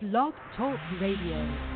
Blog Talk Radio.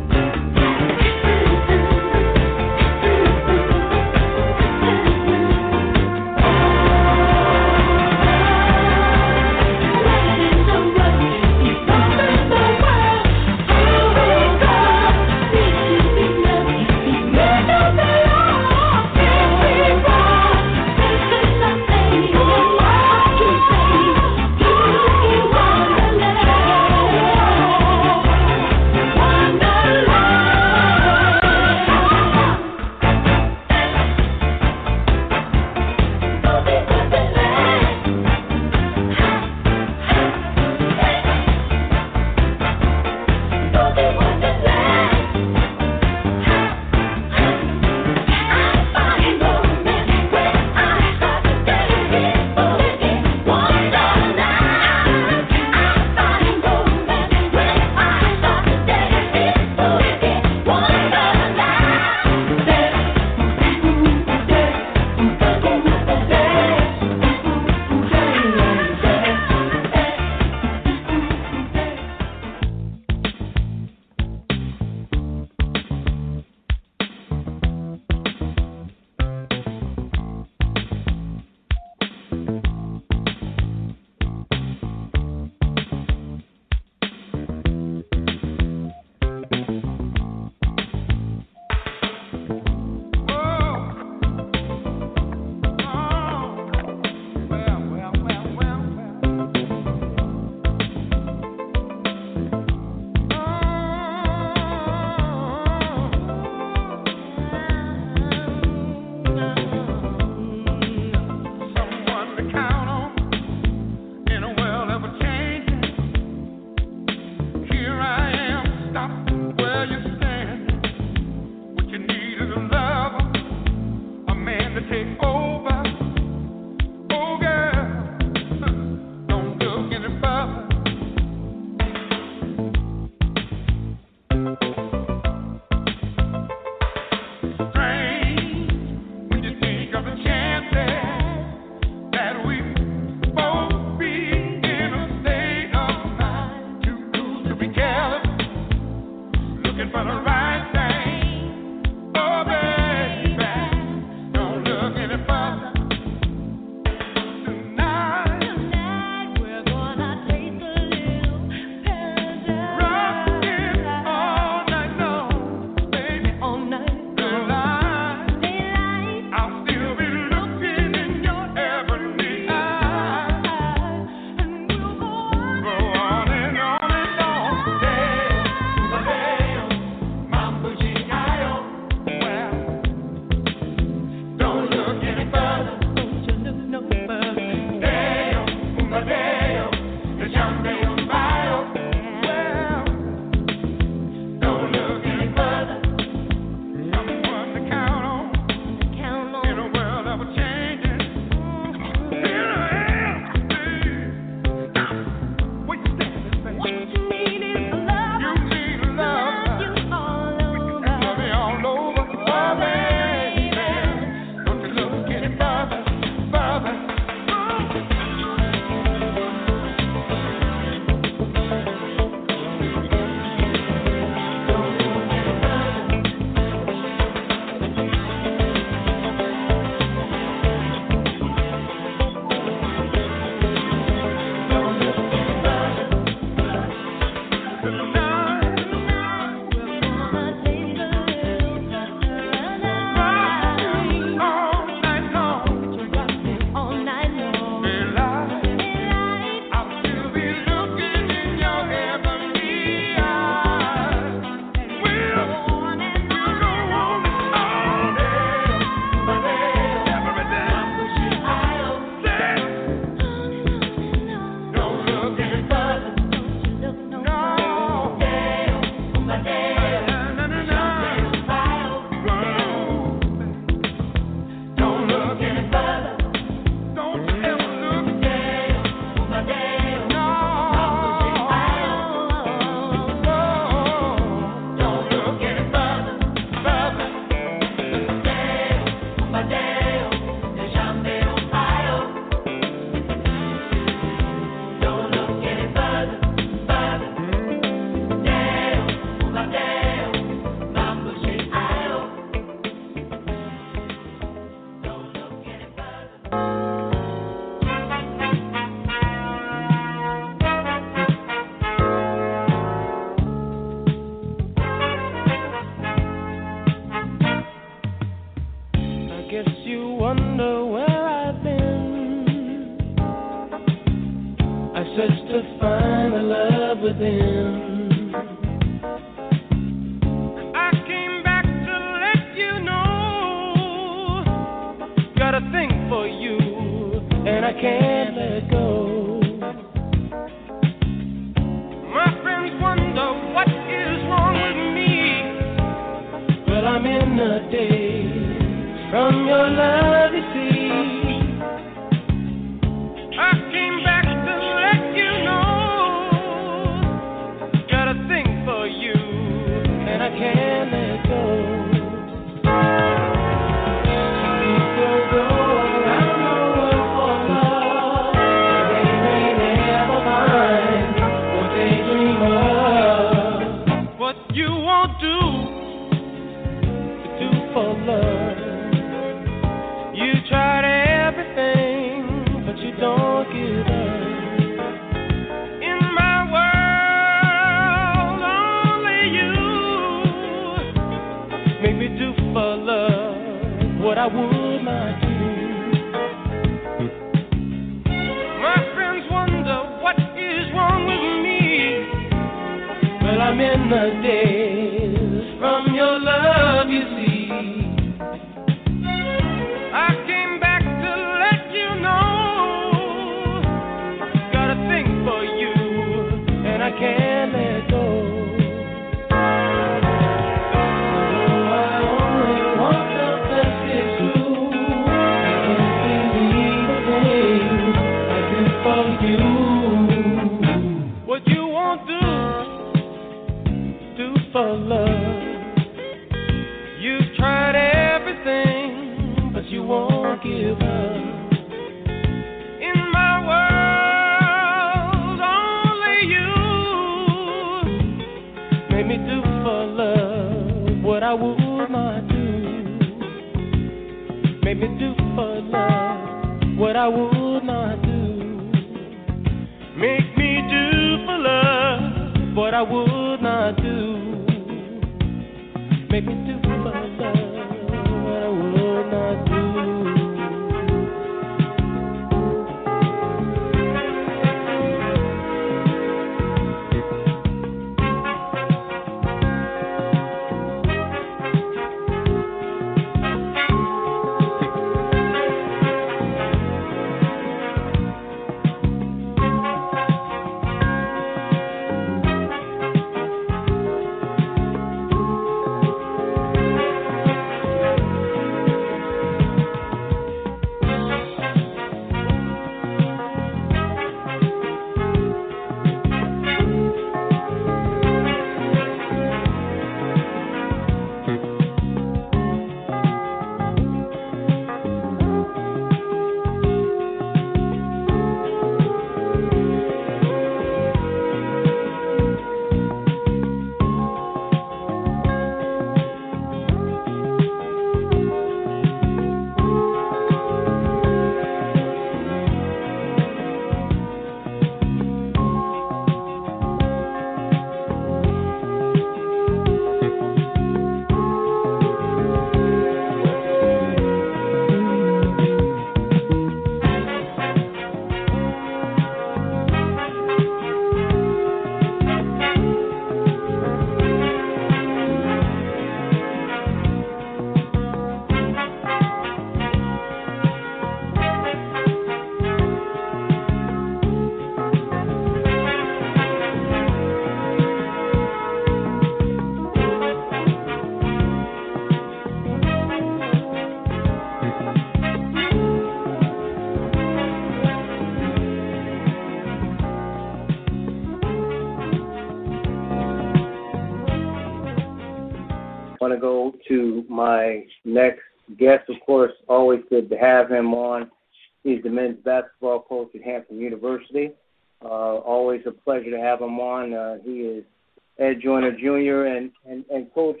Ed Jr. and, and and Coach.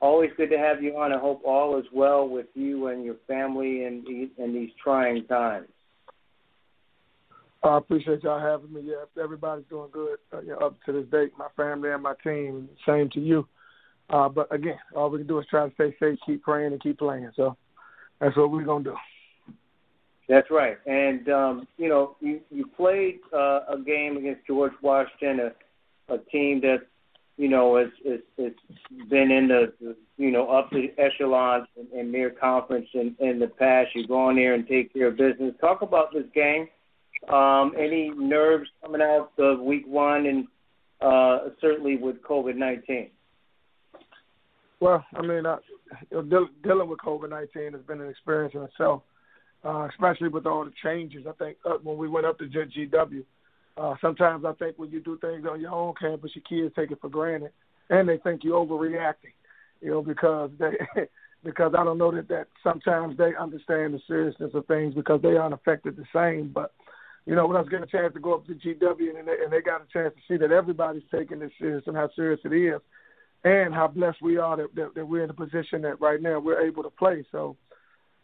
Always good to have you on. I hope all is well with you and your family in these, in these trying times. I appreciate y'all having me. Yeah, everybody's doing good uh, you know, up to this date. My family and my team. Same to you. Uh, but again, all we can do is try to stay safe, keep praying, and keep playing. So that's what we're gonna do. That's right. And um, you know, you you played uh, a game against George Washington, a, a team that you know has is, is been in the you know up the echelons in, in their conference in, in the past. You go in there and take care of business. Talk about this game. Um, any nerves coming out of week one, and uh, certainly with COVID nineteen. Well, I mean, uh, you know, deal, dealing with COVID nineteen has been an experience in itself, uh, especially with all the changes. I think uh, when we went up to GW, uh, sometimes I think when you do things on your own campus, your kids take it for granted, and they think you're overreacting. You know, because they because I don't know that that sometimes they understand the seriousness of things because they aren't affected the same, but you know, when I was getting a chance to go up to GW and they, and they got a chance to see that everybody's taking this serious and how serious it is, and how blessed we are that, that, that we're in a position that right now we're able to play. So,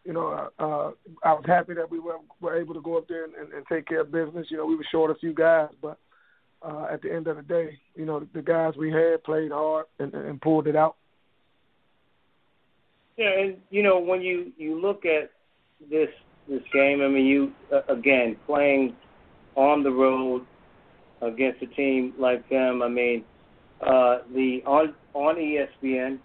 you know, uh, uh, I was happy that we were, were able to go up there and, and, and take care of business. You know, we were short a few guys, but uh, at the end of the day, you know, the, the guys we had played hard and, and pulled it out. Yeah, and you know when you you look at this this game, I mean, you uh, again playing on the road against a team like them. I mean, uh, the on on ESPN,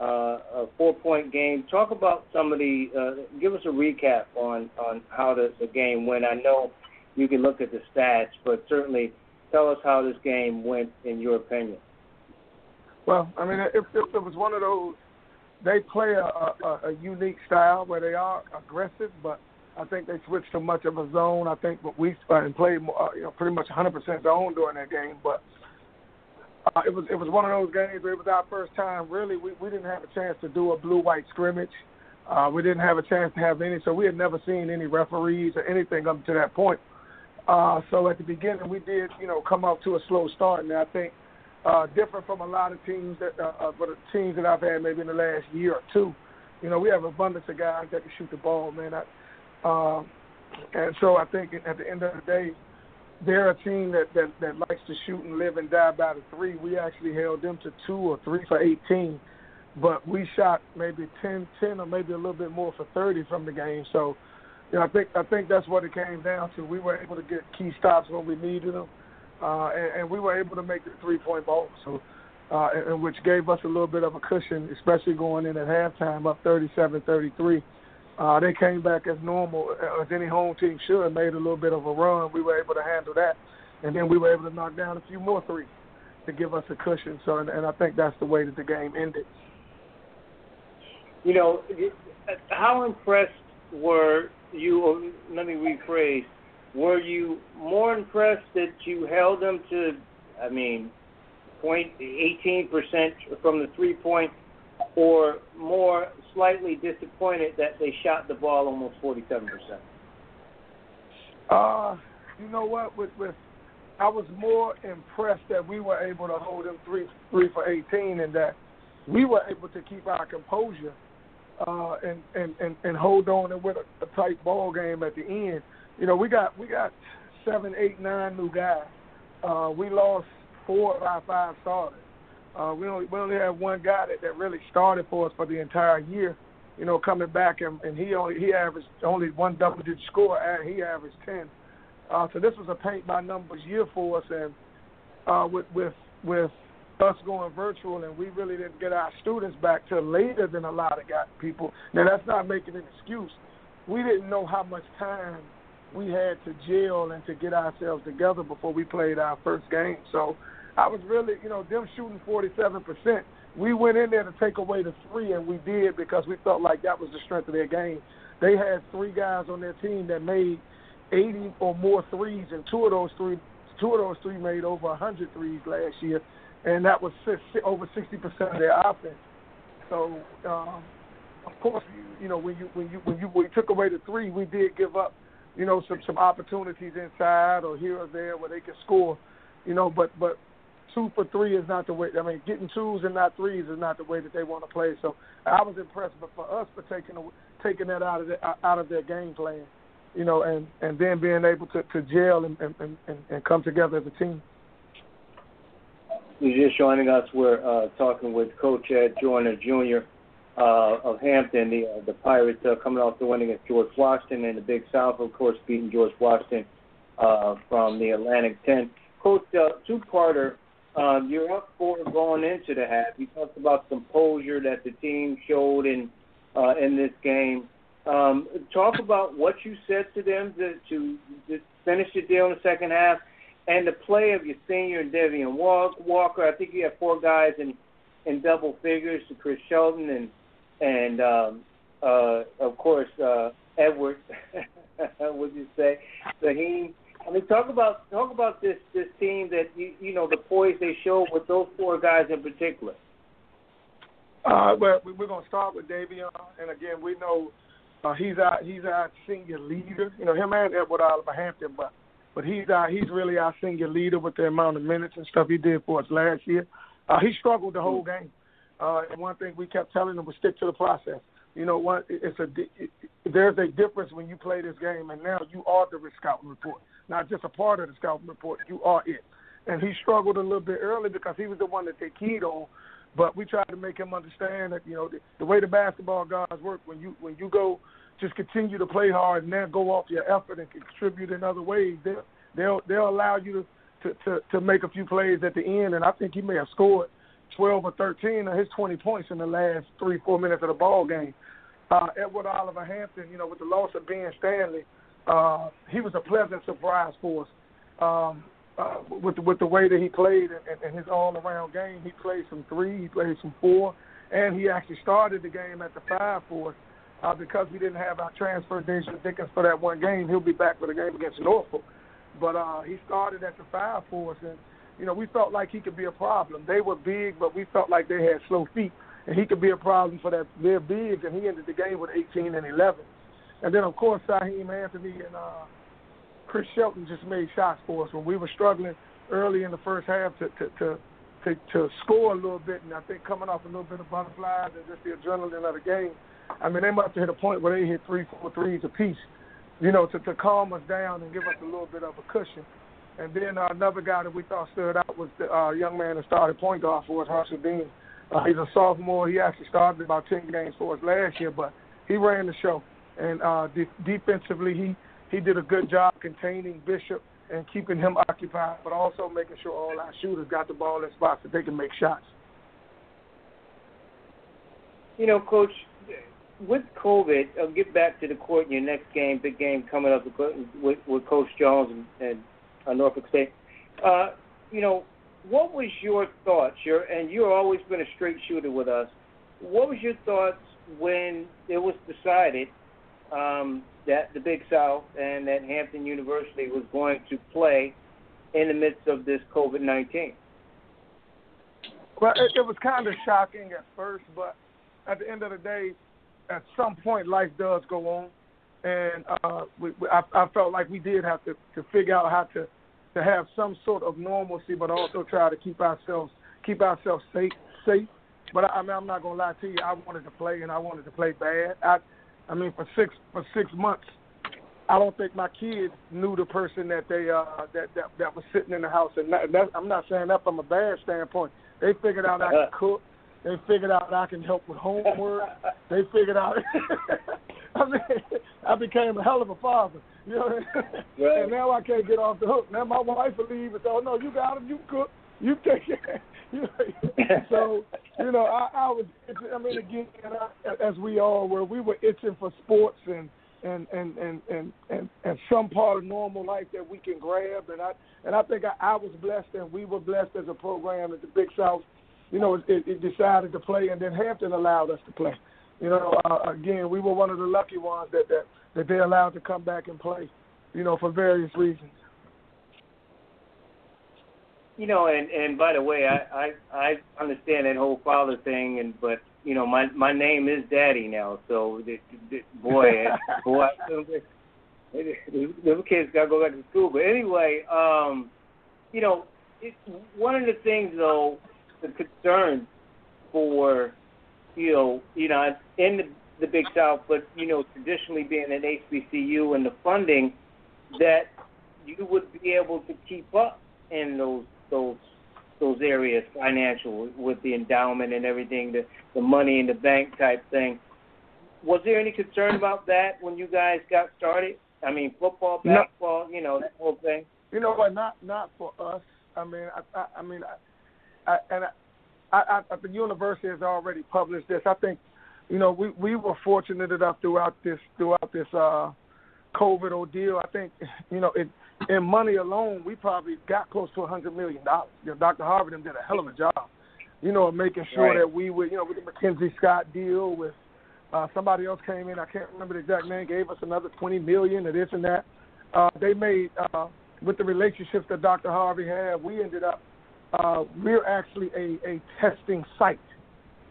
uh, a four point game. Talk about some of the. Uh, give us a recap on on how the, the game went. I know you can look at the stats, but certainly tell us how this game went in your opinion. Well, I mean, if, if it was one of those, they play a, a, a unique style where they are aggressive, but I think they switched to much of a zone. I think what we uh, and played uh, you know pretty much 100% zone during that game, but uh, it was it was one of those games where it was our first time. Really, we we didn't have a chance to do a blue white scrimmage. Uh, we didn't have a chance to have any, so we had never seen any referees or anything up to that point. Uh, so at the beginning, we did, you know, come up to a slow start, and I think uh, different from a lot of teams that, uh, uh, but the teams that I've had maybe in the last year or two. You know, we have abundance of guys that can shoot the ball, man. I, uh, and so I think at the end of the day, they're a team that, that that likes to shoot and live and die by the three. We actually held them to two or three for 18, but we shot maybe 10, 10 or maybe a little bit more for 30 from the game. So, you know, I think I think that's what it came down to. We were able to get key stops when we needed them, uh, and, and we were able to make the three point ball. So. Uh, and, which gave us a little bit of a cushion, especially going in at halftime up 37-33. Uh, they came back as normal, uh, as any home team should, made a little bit of a run. We were able to handle that, and then we were able to knock down a few more threes to give us a cushion. So, and, and I think that's the way that the game ended. You know, how impressed were you? Let me rephrase. Were you more impressed that you held them to, I mean, point eighteen percent from the three point or more slightly disappointed that they shot the ball almost 47%? Uh, you know what? With, with I was more impressed that we were able to hold them three three for 18, and that we were able to keep our composure uh, and, and and and hold on and with a, a tight ball game at the end. You know, we got we got seven, eight, nine new guys. Uh, we lost four of our five starters. Uh, we only we only have one guy that, that really started for us for the entire year. You know, coming back and, and he only he averaged only one double digit score and he averaged ten. Uh, so this was a paint by numbers year for us, and uh, with with with us going virtual, and we really didn't get our students back till later than a lot of got people. Now that's not making an excuse. We didn't know how much time we had to jail and to get ourselves together before we played our first game. So I was really, you know, them shooting 47%. We went in there to take away the three, and we did because we felt like that was the strength of their game. They had three guys on their team that made 80 or more threes, and two of those three, two of those three made over 100 threes last year, and that was over 60% of their offense. So, um, of course, you, you know, when you when you when you you took away the three, we did give up, you know, some some opportunities inside or here or there where they could score, you know. But but two for three is not the way. I mean, getting twos and not threes is not the way that they want to play. So I was impressed, but for us for taking taking that out of the, out of their game plan, you know, and and then being able to to gel and and and, and come together as a team. You're just joining us. We're uh, talking with Coach Ed Joyner Jr. Uh, of Hampton, the uh, the Pirates uh, coming off the win against George Washington in the Big South, of course, beating George Washington uh, from the Atlantic 10. Coach, uh, two-parter um, you're up four going into the half. You talked about composure that the team showed in uh, in this game. Um, talk about what you said to them to, to, to finish the deal in the second half, and the play of your senior Davion Walker. I think you have four guys in in double figures to Chris Shelton and and um, uh, of course uh, Edward. would you say? Saheem I mean, talk about talk about this this team that you you know the poise they show with those four guys in particular. Uh, well, we're going to start with Davion, and again, we know uh, he's our he's our senior leader. You know him and Edward Oliver Hampton, but but he's our he's really our senior leader with the amount of minutes and stuff he did for us last year. Uh, he struggled the whole game, uh, and one thing we kept telling him was stick to the process. You know what? It's a it, there's a difference when you play this game, and now you are the scouting report not just a part of the scouting report. You are it. And he struggled a little bit early because he was the one that they keyed on. But we tried to make him understand that you know the, the way the basketball guys work. When you when you go, just continue to play hard and then go off your effort and contribute in other ways. They'll they'll, they'll allow you to, to to to make a few plays at the end. And I think he may have scored 12 or 13 of his 20 points in the last three four minutes of the ball game. Uh, Edward Oliver Hampton, you know, with the loss of Ben Stanley, uh, he was a pleasant surprise for us. Um, uh, with with the way that he played and, and his all around game, he played some three, he played some four, and he actually started the game at the five for us. Uh, because we didn't have our transfer Deja Dickens for that one game, he'll be back for the game against Norfolk. But uh, he started at the five for us, and you know, we felt like he could be a problem. They were big, but we felt like they had slow feet, and he could be a problem for that. They're big, and he ended the game with 18 and 11. And then of course, Shyheim Anthony and uh, Chris Shelton just made shots for us when we were struggling early in the first half to to to to, to score a little bit, and I think coming off a little bit of butterflies and just the adrenaline of the game. I mean, they must have hit a point where they hit three, four threes apiece, you know, to, to calm us down and give us a little bit of a cushion. And then uh, another guy that we thought stood out was the uh, young man that started point guard for us, Russell Dean. Uh, he's a sophomore. He actually started about 10 games for us last year, but he ran the show. And uh, de- defensively, he, he did a good job containing Bishop and keeping him occupied, but also making sure all our shooters got the ball in spots that they can make shots. You know, Coach, with COVID, I'll get back to the court in your next game, big game coming up with, with Coach Jones and, and uh, Norfolk State. Uh, you know, what was your thoughts? Your and you've always been a straight shooter with us. What was your thoughts when it was decided um, that the Big South and that Hampton University was going to play in the midst of this COVID nineteen? Well, it, it was kind of shocking at first, but at the end of the day, at some point, life does go on, and uh, we, I, I felt like we did have to to figure out how to to have some sort of normalcy, but also try to keep ourselves keep ourselves safe safe. But I, I mean, I'm not gonna lie to you. I wanted to play, and I wanted to play bad. I I mean, for six for six months, I don't think my kids knew the person that they uh that that, that was sitting in the house. And that, that, I'm not saying that from a bad standpoint. They figured out I could cook. They figured out I can help with homework. they figured out. I mean, I became a hell of a father. You know, right. and now I can't get off the hook. Now my wife will leave and say, "Oh no, you got him. You cook. You take care." You know, so you know, I, I was. I mean, again, as we all were, we were itching for sports and and and and and and, and some part of normal life that we can grab. And I and I think I, I was blessed, and we were blessed as a program at the Big South. You know, it, it decided to play, and then Hampton allowed us to play. You know, uh, again, we were one of the lucky ones that that that they allowed to come back and play. You know, for various reasons. You know, and and by the way, I I I understand that whole father thing, and but you know, my my name is Daddy now, so the, the, boy, boy, the kids gotta go back to school. But anyway, um, you know, it, one of the things though, the concern for, you know, you know, in the, the Big South, but you know, traditionally being an HBCU and the funding, that you would be able to keep up in those those those areas financial with the endowment and everything, the the money in the bank type thing. Was there any concern about that when you guys got started? I mean, football, basketball, no. you know, that whole thing. You know what? Not not for us. I mean, I I, I mean, I, I and I, I, I the university has already published this. I think, you know, we we were fortunate enough throughout this throughout this uh COVID ordeal. I think, you know, it in money alone, we probably got close to a hundred million dollars. You know, Dr. Harvey did a hell of a job, you know, of making sure right. that we would, you know, with the Mackenzie Scott deal, with uh, somebody else came in, I can't remember the exact name, gave us another twenty million or this and that. Uh, they made uh, with the relationships that Dr. Harvey had, we ended up uh, we're actually a, a testing site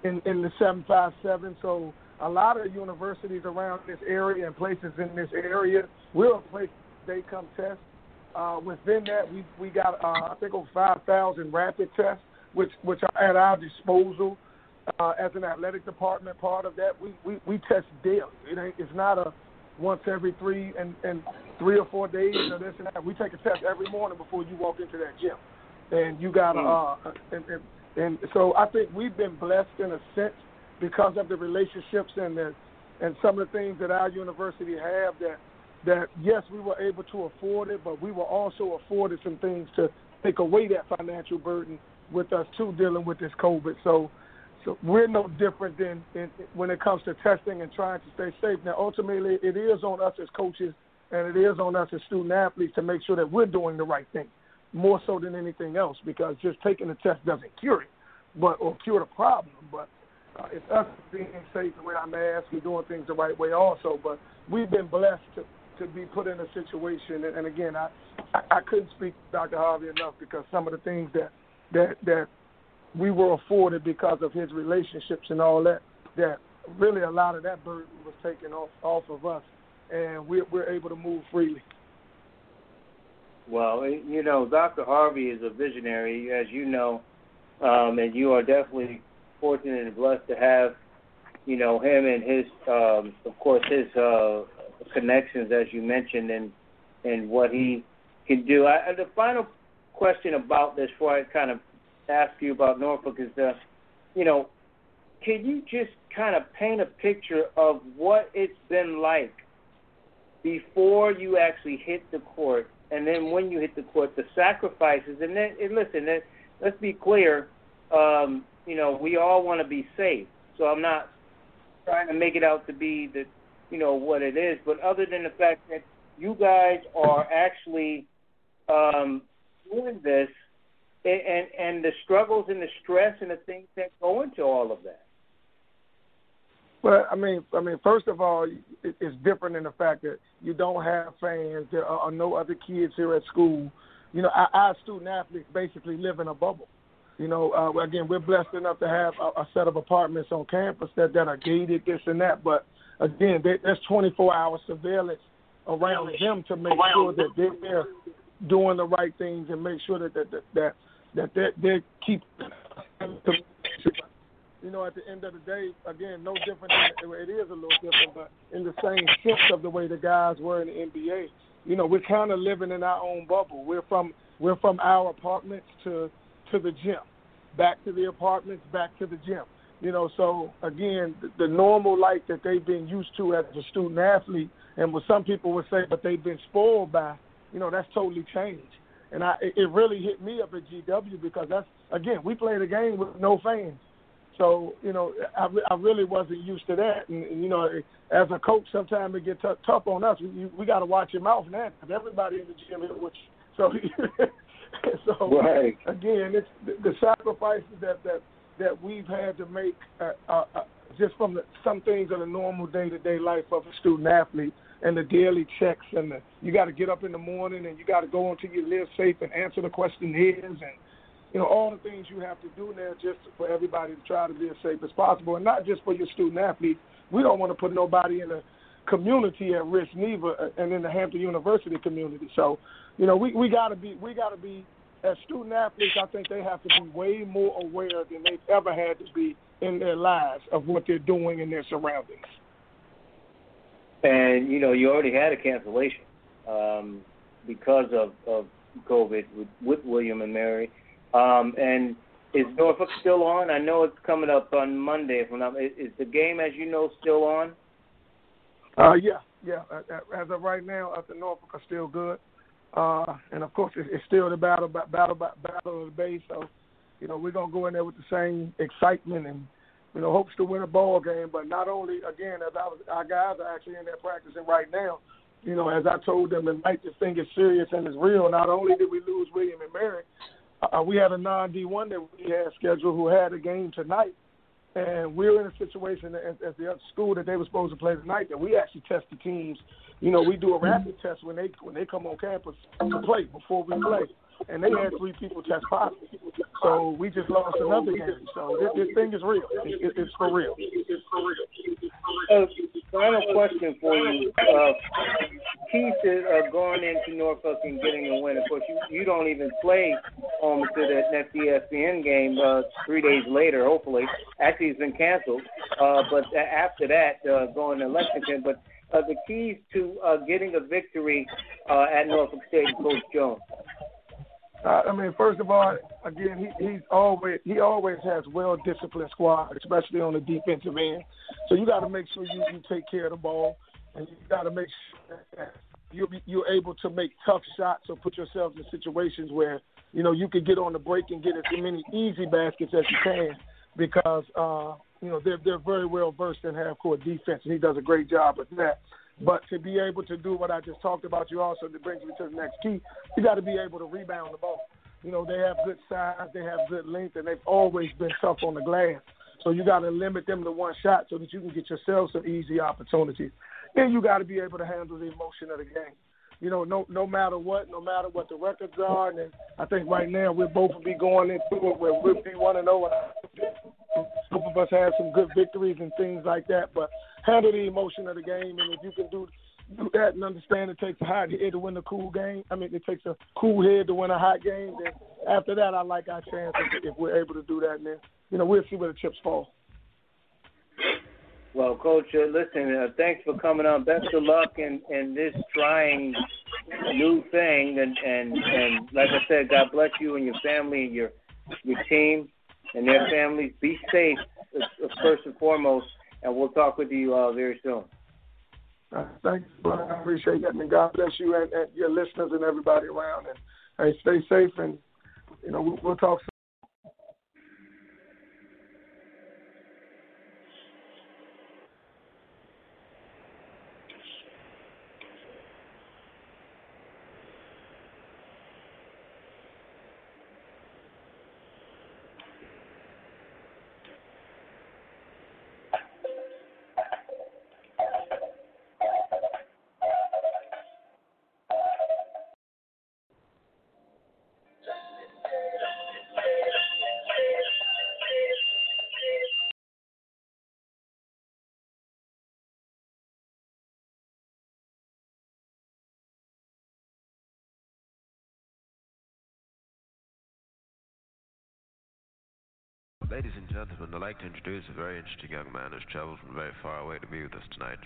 in in the seven five seven. So a lot of universities around this area and places in this area will place they come test. Uh, within that, we we got uh, I think over five thousand rapid tests, which which are at our disposal uh, as an athletic department. Part of that, we we, we test daily. It ain't, it's not a once every three and and three or four days or this and that. We take a test every morning before you walk into that gym, and you got uh and, and and so I think we've been blessed in a sense because of the relationships and the and some of the things that our university have that that yes, we were able to afford it, but we were also afforded some things to take away that financial burden with us too dealing with this COVID. So, so we're no different than in, when it comes to testing and trying to stay safe. Now, ultimately, it is on us as coaches and it is on us as student athletes to make sure that we're doing the right thing, more so than anything else, because just taking the test doesn't cure it, but or cure the problem. But uh, it's us being safe with our masks, we're doing things the right way also. But we've been blessed to to be put in a situation. And, and again, I, I I couldn't speak to Dr. Harvey enough because some of the things that that that we were afforded because of his relationships and all that that really a lot of that burden was taken off off of us, and we're we're able to move freely. Well, you know, Dr. Harvey is a visionary, as you know, um, and you are definitely fortunate and blessed to have, you know, him and his, um, of course, his uh, connections, as you mentioned, and and what he can do. I, the final question about this, before I kind of ask you about Norfolk, is the, you know, can you just kind of paint a picture of what it's been like before you actually hit the court, and then when you hit the court, the sacrifices, and then and listen, let's be clear, um, you know, we all want to be safe, so I'm not trying to make it out to be that you know what it is, but other than the fact that you guys are actually um, doing this, and and the struggles and the stress and the things that go into all of that. Well, I mean, I mean, first of all, it's different in the fact that you don't have fans. There are no other kids here at school. You know, our, our student athletes basically live in a bubble. You know, uh, again, we're blessed enough to have a, a set of apartments on campus that that are gated, this and that. But again, they, there's 24-hour surveillance around them to make sure that they're doing the right things and make sure that that that that, that they keep you know, at the end of the day, again, no different. Than, it is a little different, but in the same sense of the way the guys were in the NBA. You know, we're kind of living in our own bubble. We're from we're from our apartments to to the gym, back to the apartments, back to the gym. You know, so again, the, the normal life that they've been used to as a student athlete, and what some people would say, but they've been spoiled by, you know, that's totally changed. And I, it really hit me up at GW because that's again, we played a game with no fans so you know, I, I really wasn't used to that, and, and you know, as a coach, sometimes it gets t- tough on us. We we got to watch your mouth now because everybody in the gym is with you. So, so right. again, it's the, the sacrifices that that that we've had to make uh, uh, uh, just from the, some things of the normal day to day life of a student athlete and the daily checks and the, you got to get up in the morning and you got to go until you live safe and answer the questionnaires and you know, all the things you have to do now just for everybody to try to be as safe as possible, and not just for your student athletes. We don't want to put nobody in the community at risk neither, uh, and in the Hampton University community. So, you know, we we got to be we got to be as student athletes. I think they have to be way more aware than they've ever had to be in their lives of what they're doing in their surroundings. And you know, you already had a cancellation um, because of of COVID with, with William and Mary. Um, and is Norfolk still on? I know it's coming up on Monday. If not, is the game, as you know, still on? Uh, yeah, yeah. As of right now, up in Norfolk are still good, uh, and of course, it's still the battle, battle, battle of the Bay. So, you know, we're gonna go in there with the same excitement and, you know, hopes to win a ball game. But not only, again, as I was, our guys are actually in there practicing right now. You know, as I told them tonight, this thing is serious and it's real. Not only did we lose William and Mary, uh, we had a non D1 that we had scheduled who had a game tonight, and we are in a situation at, at the school that they were supposed to play tonight that we actually test the teams. You know, we do a rapid test when they when they come on campus to play before we play and they had three people test positive. So we just lost another game. So this, this thing is real. It, it, it's for real. Uh, final question for you. Uh, Keith is uh, going into Norfolk and getting a win. Of course, you, you don't even play home to the next ESPN game uh, three days later, hopefully. Actually, it's been canceled. Uh, but after that, uh, going to Lexington. But uh, the keys to uh, getting a victory uh, at Norfolk State, Coach Jones. Uh, I mean, first of all, again, he he's always he always has well disciplined squad, especially on the defensive end. So you got to make sure you you take care of the ball, and you got to make sure that you you're able to make tough shots or put yourself in situations where you know you can get on the break and get as many easy baskets as you can because uh, you know they're they're very well versed in half court defense, and he does a great job with that. But to be able to do what I just talked about, you also that brings me to the next key. You got to be able to rebound the ball. You know, they have good size, they have good length, and they've always been tough on the glass. So you got to limit them to one shot so that you can get yourself some easy opportunities. then you got to be able to handle the emotion of the game. You know, no no matter what, no matter what the records are, and I think right now we'll both be going into it where we'll be one and oh, zero. Both of us have some good victories and things like that, but handle the emotion of the game, and if you can do do that and understand it takes a hot head to win a cool game. I mean, it takes a cool head to win a hot game. Then after that, I like our chances if we're able to do that. And then, you know, we'll see where the chips fall. Well, Coach, uh, listen, uh, thanks for coming on. Best of luck in, in this trying new thing. And, and, and like I said, God bless you and your family and your, your team and their families. Be safe, uh, first and foremost. And we'll talk with you uh, very soon. Uh, thanks, brother. I appreciate that. And God bless you and, and your listeners and everybody around. And hey, stay safe. And, you know, we'll, we'll talk soon. Ladies and gentlemen, I'd like to introduce a very interesting young man who's traveled from very far away to be with us tonight.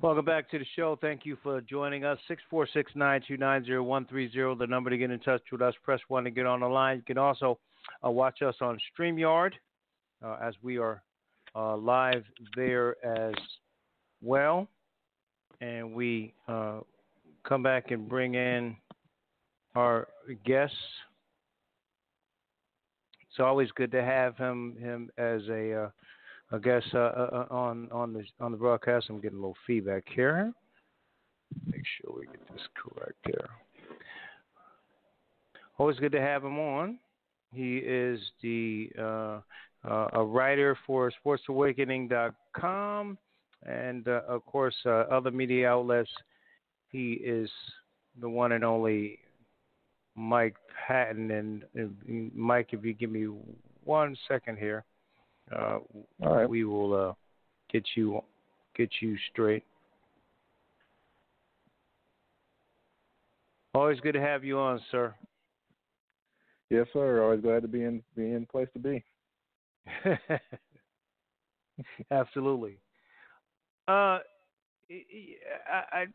Welcome back to the show. Thank you for joining us. 646 929 0130, the number to get in touch with us. Press 1 to get on the line. You can also uh, watch us on StreamYard uh, as we are uh, live there as well. And we uh, come back and bring in our guests. It's always good to have him him as a uh, I guess uh, uh, uh, on on the on the broadcast, I'm getting a little feedback here. Make sure we get this correct here. Always good to have him on. He is the uh, uh, a writer for SportsAwakening.com and uh, of course other media outlets. He is the one and only Mike Patton. And, and Mike, if you give me one second here uh, All right. we will uh, get you get you straight. Always good to have you on, sir. Yes, sir. Always glad to be in be in place to be. Absolutely. Uh, I, I,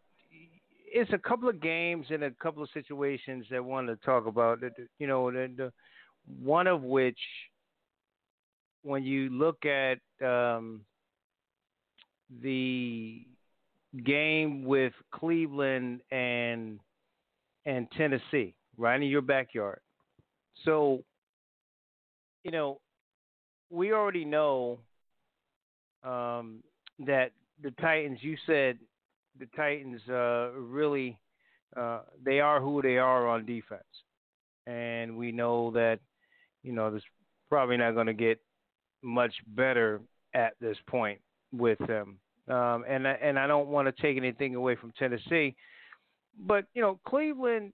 it's a couple of games and a couple of situations that I wanted to talk about. You know, the, the, one of which when you look at um, the game with Cleveland and and Tennessee, right in your backyard. So, you know, we already know um, that the Titans. You said the Titans uh, really uh, they are who they are on defense, and we know that you know there's probably not going to get much better at this point with them. Um, and and I don't want to take anything away from Tennessee, but you know Cleveland,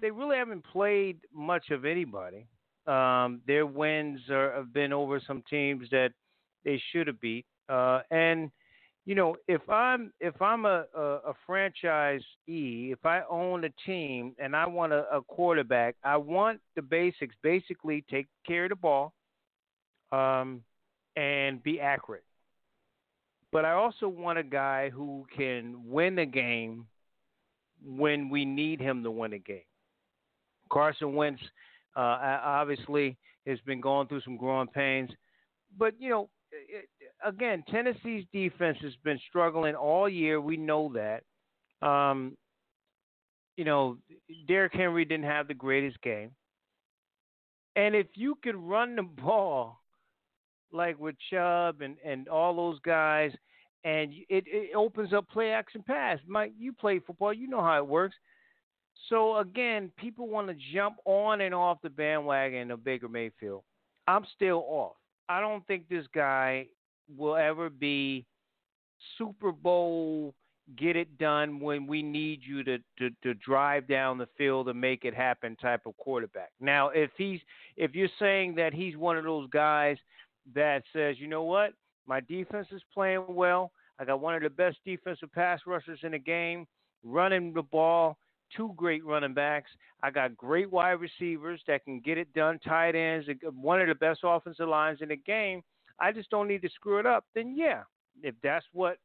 they really haven't played much of anybody. Um, their wins are, have been over some teams that they should have beat. Uh, and you know, if I'm if I'm a, a, a franchise E, if I own a team and I want a, a quarterback, I want the basics. Basically, take care of the ball, um, and be accurate. But I also want a guy who can win a game when we need him to win a game. Carson Wentz uh, obviously has been going through some growing pains, but you know, again, Tennessee's defense has been struggling all year. We know that. Um, you know, Derrick Henry didn't have the greatest game. And if you can run the ball like with Chubb and, and all those guys, and it, it opens up play action pass. Mike, you play football, you know how it works. So again, people want to jump on and off the bandwagon of Baker Mayfield. I'm still off. I don't think this guy will ever be Super Bowl get it done when we need you to, to, to drive down the field and make it happen type of quarterback. Now, if he's if you're saying that he's one of those guys that says, you know what, my defense is playing well. I got one of the best defensive pass rushers in the game, running the ball, two great running backs. I got great wide receivers that can get it done, tight ends, one of the best offensive lines in the game. I just don't need to screw it up. Then yeah, if that's what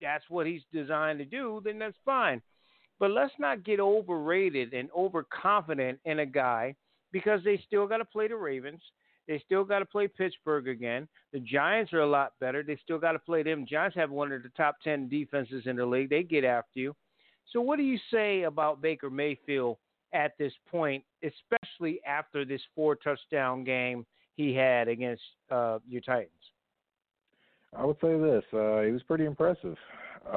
that's what he's designed to do, then that's fine. But let's not get overrated and overconfident in a guy because they still got to play the Ravens. They still got to play Pittsburgh again. The Giants are a lot better. They still got to play them. Giants have one of the top 10 defenses in the league. They get after you. So, what do you say about Baker Mayfield at this point, especially after this four touchdown game he had against uh, your Titans? I would say this: uh, he was pretty impressive. Uh,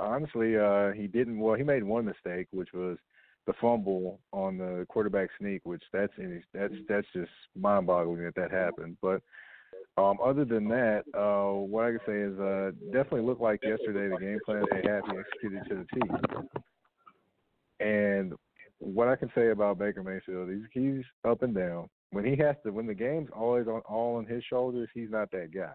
honestly, uh, he didn't. Well, he made one mistake, which was the fumble on the quarterback sneak, which that's that's that's just mind-boggling that that happened. But um, other than that, uh, what I can say is uh, definitely looked like yesterday the game plan they had executed to the T. And what I can say about Baker Mayfield, he's he's up and down. When he has to, when the game's always on all on his shoulders, he's not that guy.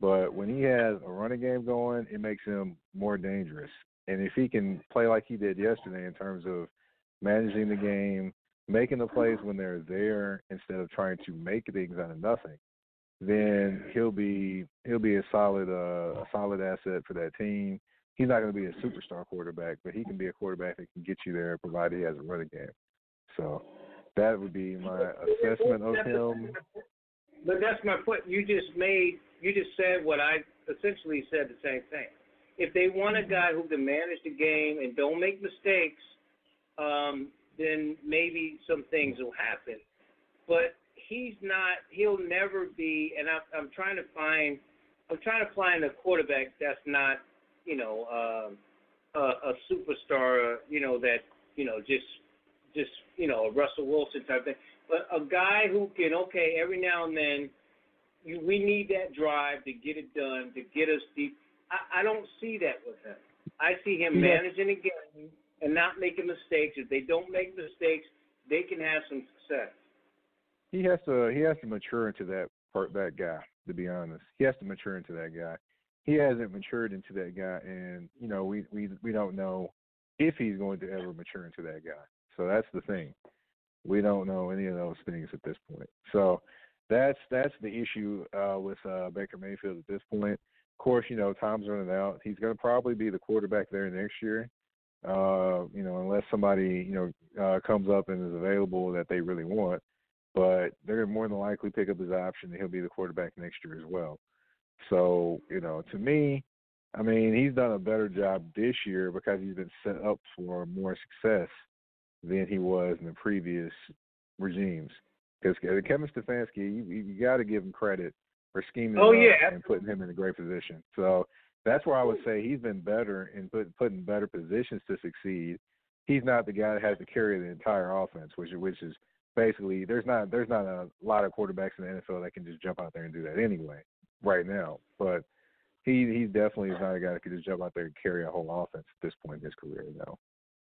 But when he has a running game going, it makes him more dangerous. And if he can play like he did yesterday in terms of managing the game, making the plays when they're there instead of trying to make things out of nothing, then he'll be he'll be a solid uh, a solid asset for that team. he's not going to be a superstar quarterback, but he can be a quarterback that can get you there, provided he has a running game. So that would be my assessment of him. But that's my point. You just made, you just said what I essentially said the same thing. If they want a guy who can manage the game and don't make mistakes, um, then maybe some things will happen. But he's not. He'll never be. And I'm, I'm trying to find. I'm trying to find a quarterback that's not, you know, uh, a, a superstar. You know that, you know, just, just, you know, a Russell Wilson type thing. But a guy who can, okay, every now and then, you, we need that drive to get it done, to get us deep. I, I don't see that with him. I see him Yeah. managing a game and not making mistakes. If they don't make mistakes, they can have some success. He has to he has to mature into that part that guy. To be honest, he has to mature into that guy. He hasn't matured into that guy, and you know we we we don't know if he's going to ever mature into that guy. So that's the thing. We don't know any of those things at this point. So that's that's the issue uh, with uh, Baker Mayfield at this point. Of course, you know time's running out. He's going to probably be the quarterback there next year. Uh, you know, unless somebody you know uh, comes up and is available that they really want but they're gonna more than likely pick up his option and he'll be the quarterback next year as well. So, you know, to me, I mean, he's done a better job this year because he's been set up for more success than he was in the previous regimes. Because Kevin Stefanski, you, you got to give him credit for scheming Oh, yeah. and putting him in a great position. So that's where I would say he's been better in put, putting better positions to succeed. He's not the guy that has to carry the entire offense, which which is basically there's not there's not a lot of quarterbacks in the NFL that can just jump out there and do that anyway right now. But he he definitely is not a guy that can just jump out there and carry a whole offense at this point in his career. No,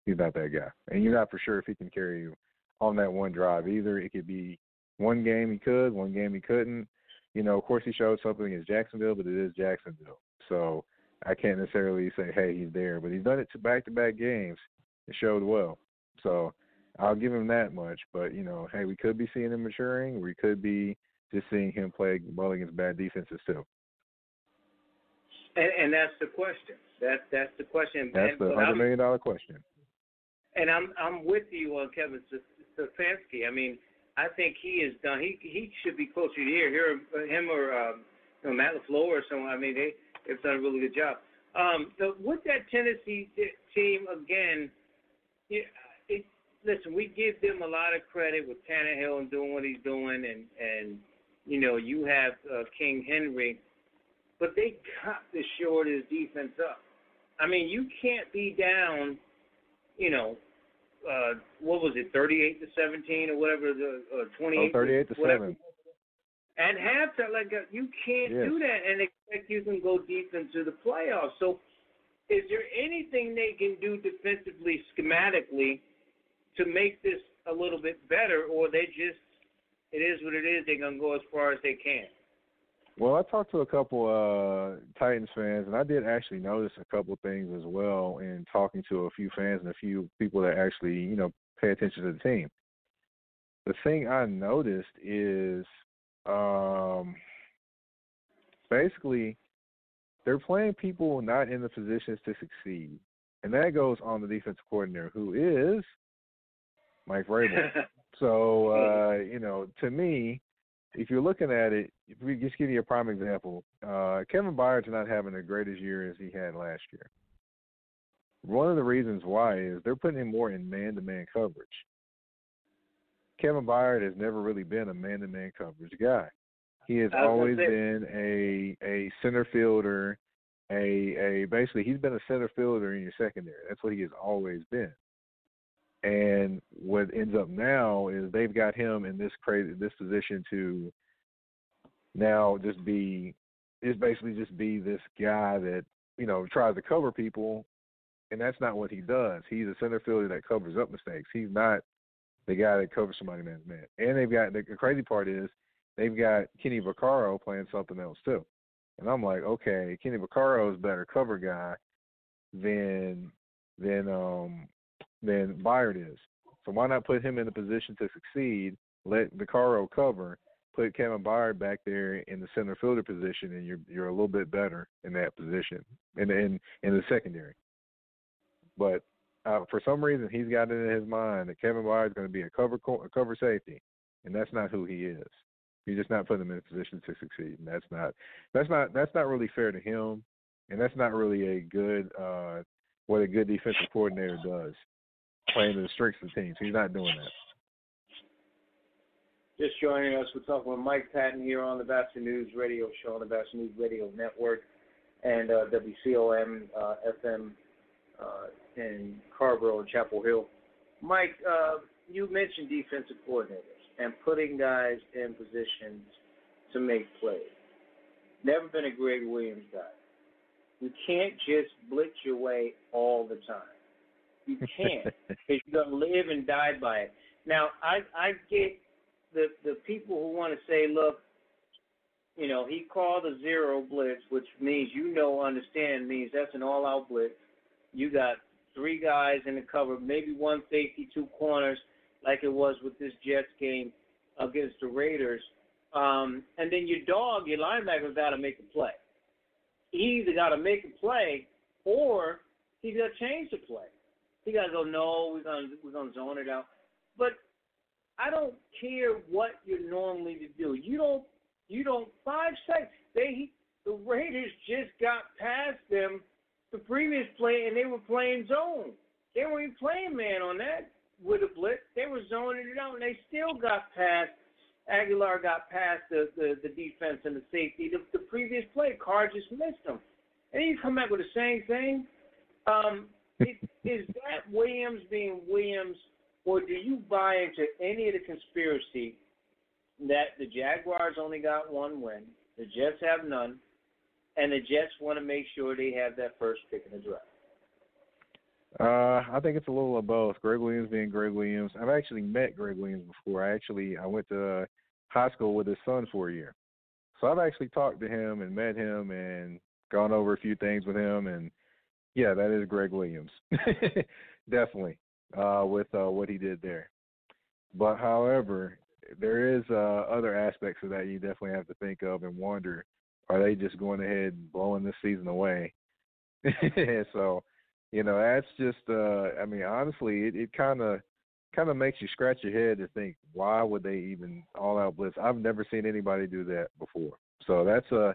he's not that guy, and you're not for sure if he can carry you on that one drive either. It could be one game he could, one game he couldn't. You know, of course he showed something against Jacksonville, but it is Jacksonville, so I can't necessarily say hey he's there. But he's done it to back to back games. It showed well, so. I'll give him that much, but you know, hey, we could be seeing him maturing. We could be just seeing him play well against bad defenses too. And, and that's the question. That that's the question. That's and, the hundred million dollar question. And I'm I'm with you on Kevin Stefanski. I mean, I think he is done. He he should be closer to year. Here, him or um, you know, Matt LaFleur or someone. I mean, they They've done a really good job. Um, the, with that Tennessee team again, it, it, listen, we give them a lot of credit with Tannehill and doing what he's doing, and and you know you have uh, King Henry, but they cut the shore defense up. I mean, you can't be down, you know, uh, what was it, 38 to 17 or whatever, the uh, 28 oh, 38 to whatever. 7. And have to like uh, you can't yes. do that and expect you can go deep into the playoffs. So, is there anything they can do defensively, schematically, to make this a little bit better, or they just it is what it is. They're gonna go as far as they can. Well, I talked to a couple uh Titans fans, and I did actually notice a couple things as well in talking to a few fans and a few people that actually you know pay attention to the team. The thing I noticed is um basically they're playing people not in the positions to succeed. And that goes on the defensive coordinator who is Mike Vrabel. So uh, you know, to me, if you're looking at it, if we just give you a prime example, uh, Kevin Byard's not having the greatest year as he had last year. One of the reasons why is they're putting him more in man-to-man coverage. Kevin Byard has never really been a man-to-man coverage guy. He has I was gonna always say- been a a center fielder, a a basically he's been a center fielder in your secondary. That's what he has always been. And what ends up now is they've got him in this crazy this position to now just be is basically just be this guy that you know tries to cover people, and that's not what he does. He's a center fielder that covers up mistakes. He's not the guy that covers somebody man. And they've got the crazy part is they've got Kenny Vaccaro playing something else too. And I'm like, okay, Kenny Vaccaro is better cover guy than than um than Byard is. So why not put him in a position to succeed, let Vaccaro cover, put Kevin Byard back there in the center fielder position, and you're you're a little bit better in that position in in in the secondary. But uh, for some reason, he's got it in his mind that Kevin Byard is going to be a cover a cover safety, and that's not who he is. He's just not putting him in a position to succeed, and that's not that's not that's not really fair to him, and that's not really a good uh, what a good defensive coordinator does, playing to the strengths of teams. He's not doing that. Just joining us, we're talking with Mike Patton here on the Boston News Radio Show on the Boston News Radio Network and uh, WCOM uh, FM uh, in Carrboro and Chapel Hill. Mike, uh, you mentioned defensive coordinators and putting guys in positions to make plays. Never been a Gregg Williams guy. You can't just blitz your way all the time. You can't because you're gonna live and die by it. Now, I I get the the people who want to say, look, you know, he called a zero blitz, which means you know, understand means that's an all-out blitz. You got three guys in the cover, maybe one safety, two corners, like it was with this Jets game against the Raiders. Um, and then your dog, your linebacker, got to make a play. He either got to make a play or he's got to change the play. He got to go, no, we're gonna we're gonna zone it out. But I don't care what you're normally to do. You don't. You don't. Five seconds. They the Raiders just got past them the previous play, and they were playing zone. They weren't even playing man on that with a blitz. They were zoning it out, and they still got past. Agholor got past the the, the defense and the safety. The, the previous play, Carr just missed them, and you come back with the same thing. Um, it, is that Williams being Williams or do you buy into any of the conspiracy that the Jaguars only got one win, the Jets have none, and the Jets want to make sure they have that first pick in the draft? Uh, I think it's a little of both. Gregg Williams being Gregg Williams. I've actually met Gregg Williams before. I actually I went to high school with his son for a year, so I've actually talked to him and met him and gone over a few things with him. And yeah, that is Gregg Williams, definitely uh, with uh, what he did there. But however, there is uh, other aspects of that you definitely have to think of and wonder: Are they just going ahead and blowing this season away? so, you know, that's just. Uh, I mean, honestly, it, it kind of kind of makes you scratch your head to think, why would they even all out blitz? I've never seen anybody do that before. So that's a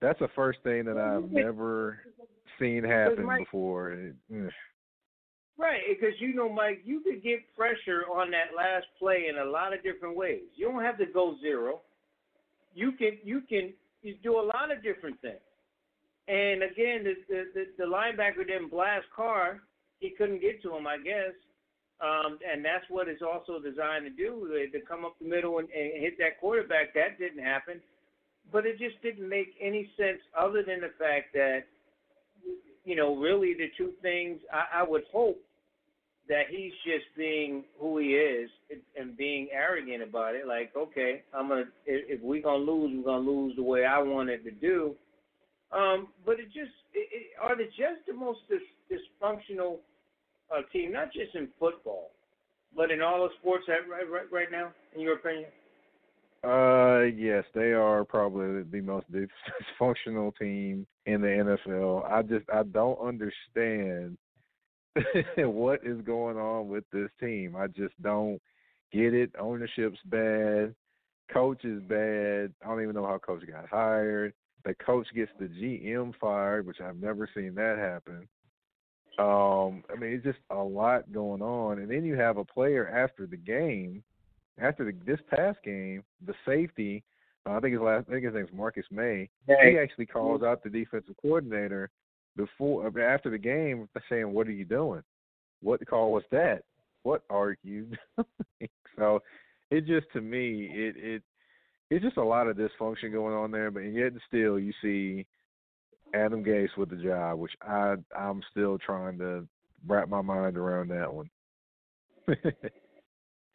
that's a first thing that I've never seen happen before. It, Right, because you know, Mike, you could get pressure on that last play in a lot of different ways. You don't have to go zero. You can you can you do a lot of different things. And again, the the, the, the linebacker didn't blast Carr. He couldn't get to him, I guess. Um, and that's what it's also designed to do, to come up the middle and, and hit that quarterback. That didn't happen. But it just didn't make any sense other than the fact that, you know, really the two things I, I would hope that he's just being who he is and being arrogant about it. Like, okay, I'm gonna if we're gonna lose, we're gonna lose the way I wanted to do. Um, but it just it, it, are they just the most dis- dysfunctional uh, team, not just in football, but in all the sports right, right right now, in your opinion? Uh, yes, they are probably the most dysfunctional team in the NFL. I just I don't understand what is going on with this team. I just don't get it. Ownership's bad. Coach is bad. I don't even know how coach got hired. The coach gets the GM fired, which I've never seen that happen. Um, I mean, it's just a lot going on. And then you have a player after the game, after the, this past game, the safety, uh, I think his last, I think his name's Marcus Maye. He actually calls out the defensive coordinator before after the game saying, "What are you doing? What call was that? What are you doing?" so it just to me it it it's just a lot of dysfunction going on there, but yet still you see Adam Gase with the job, which I I'm still trying to wrap my mind around that one.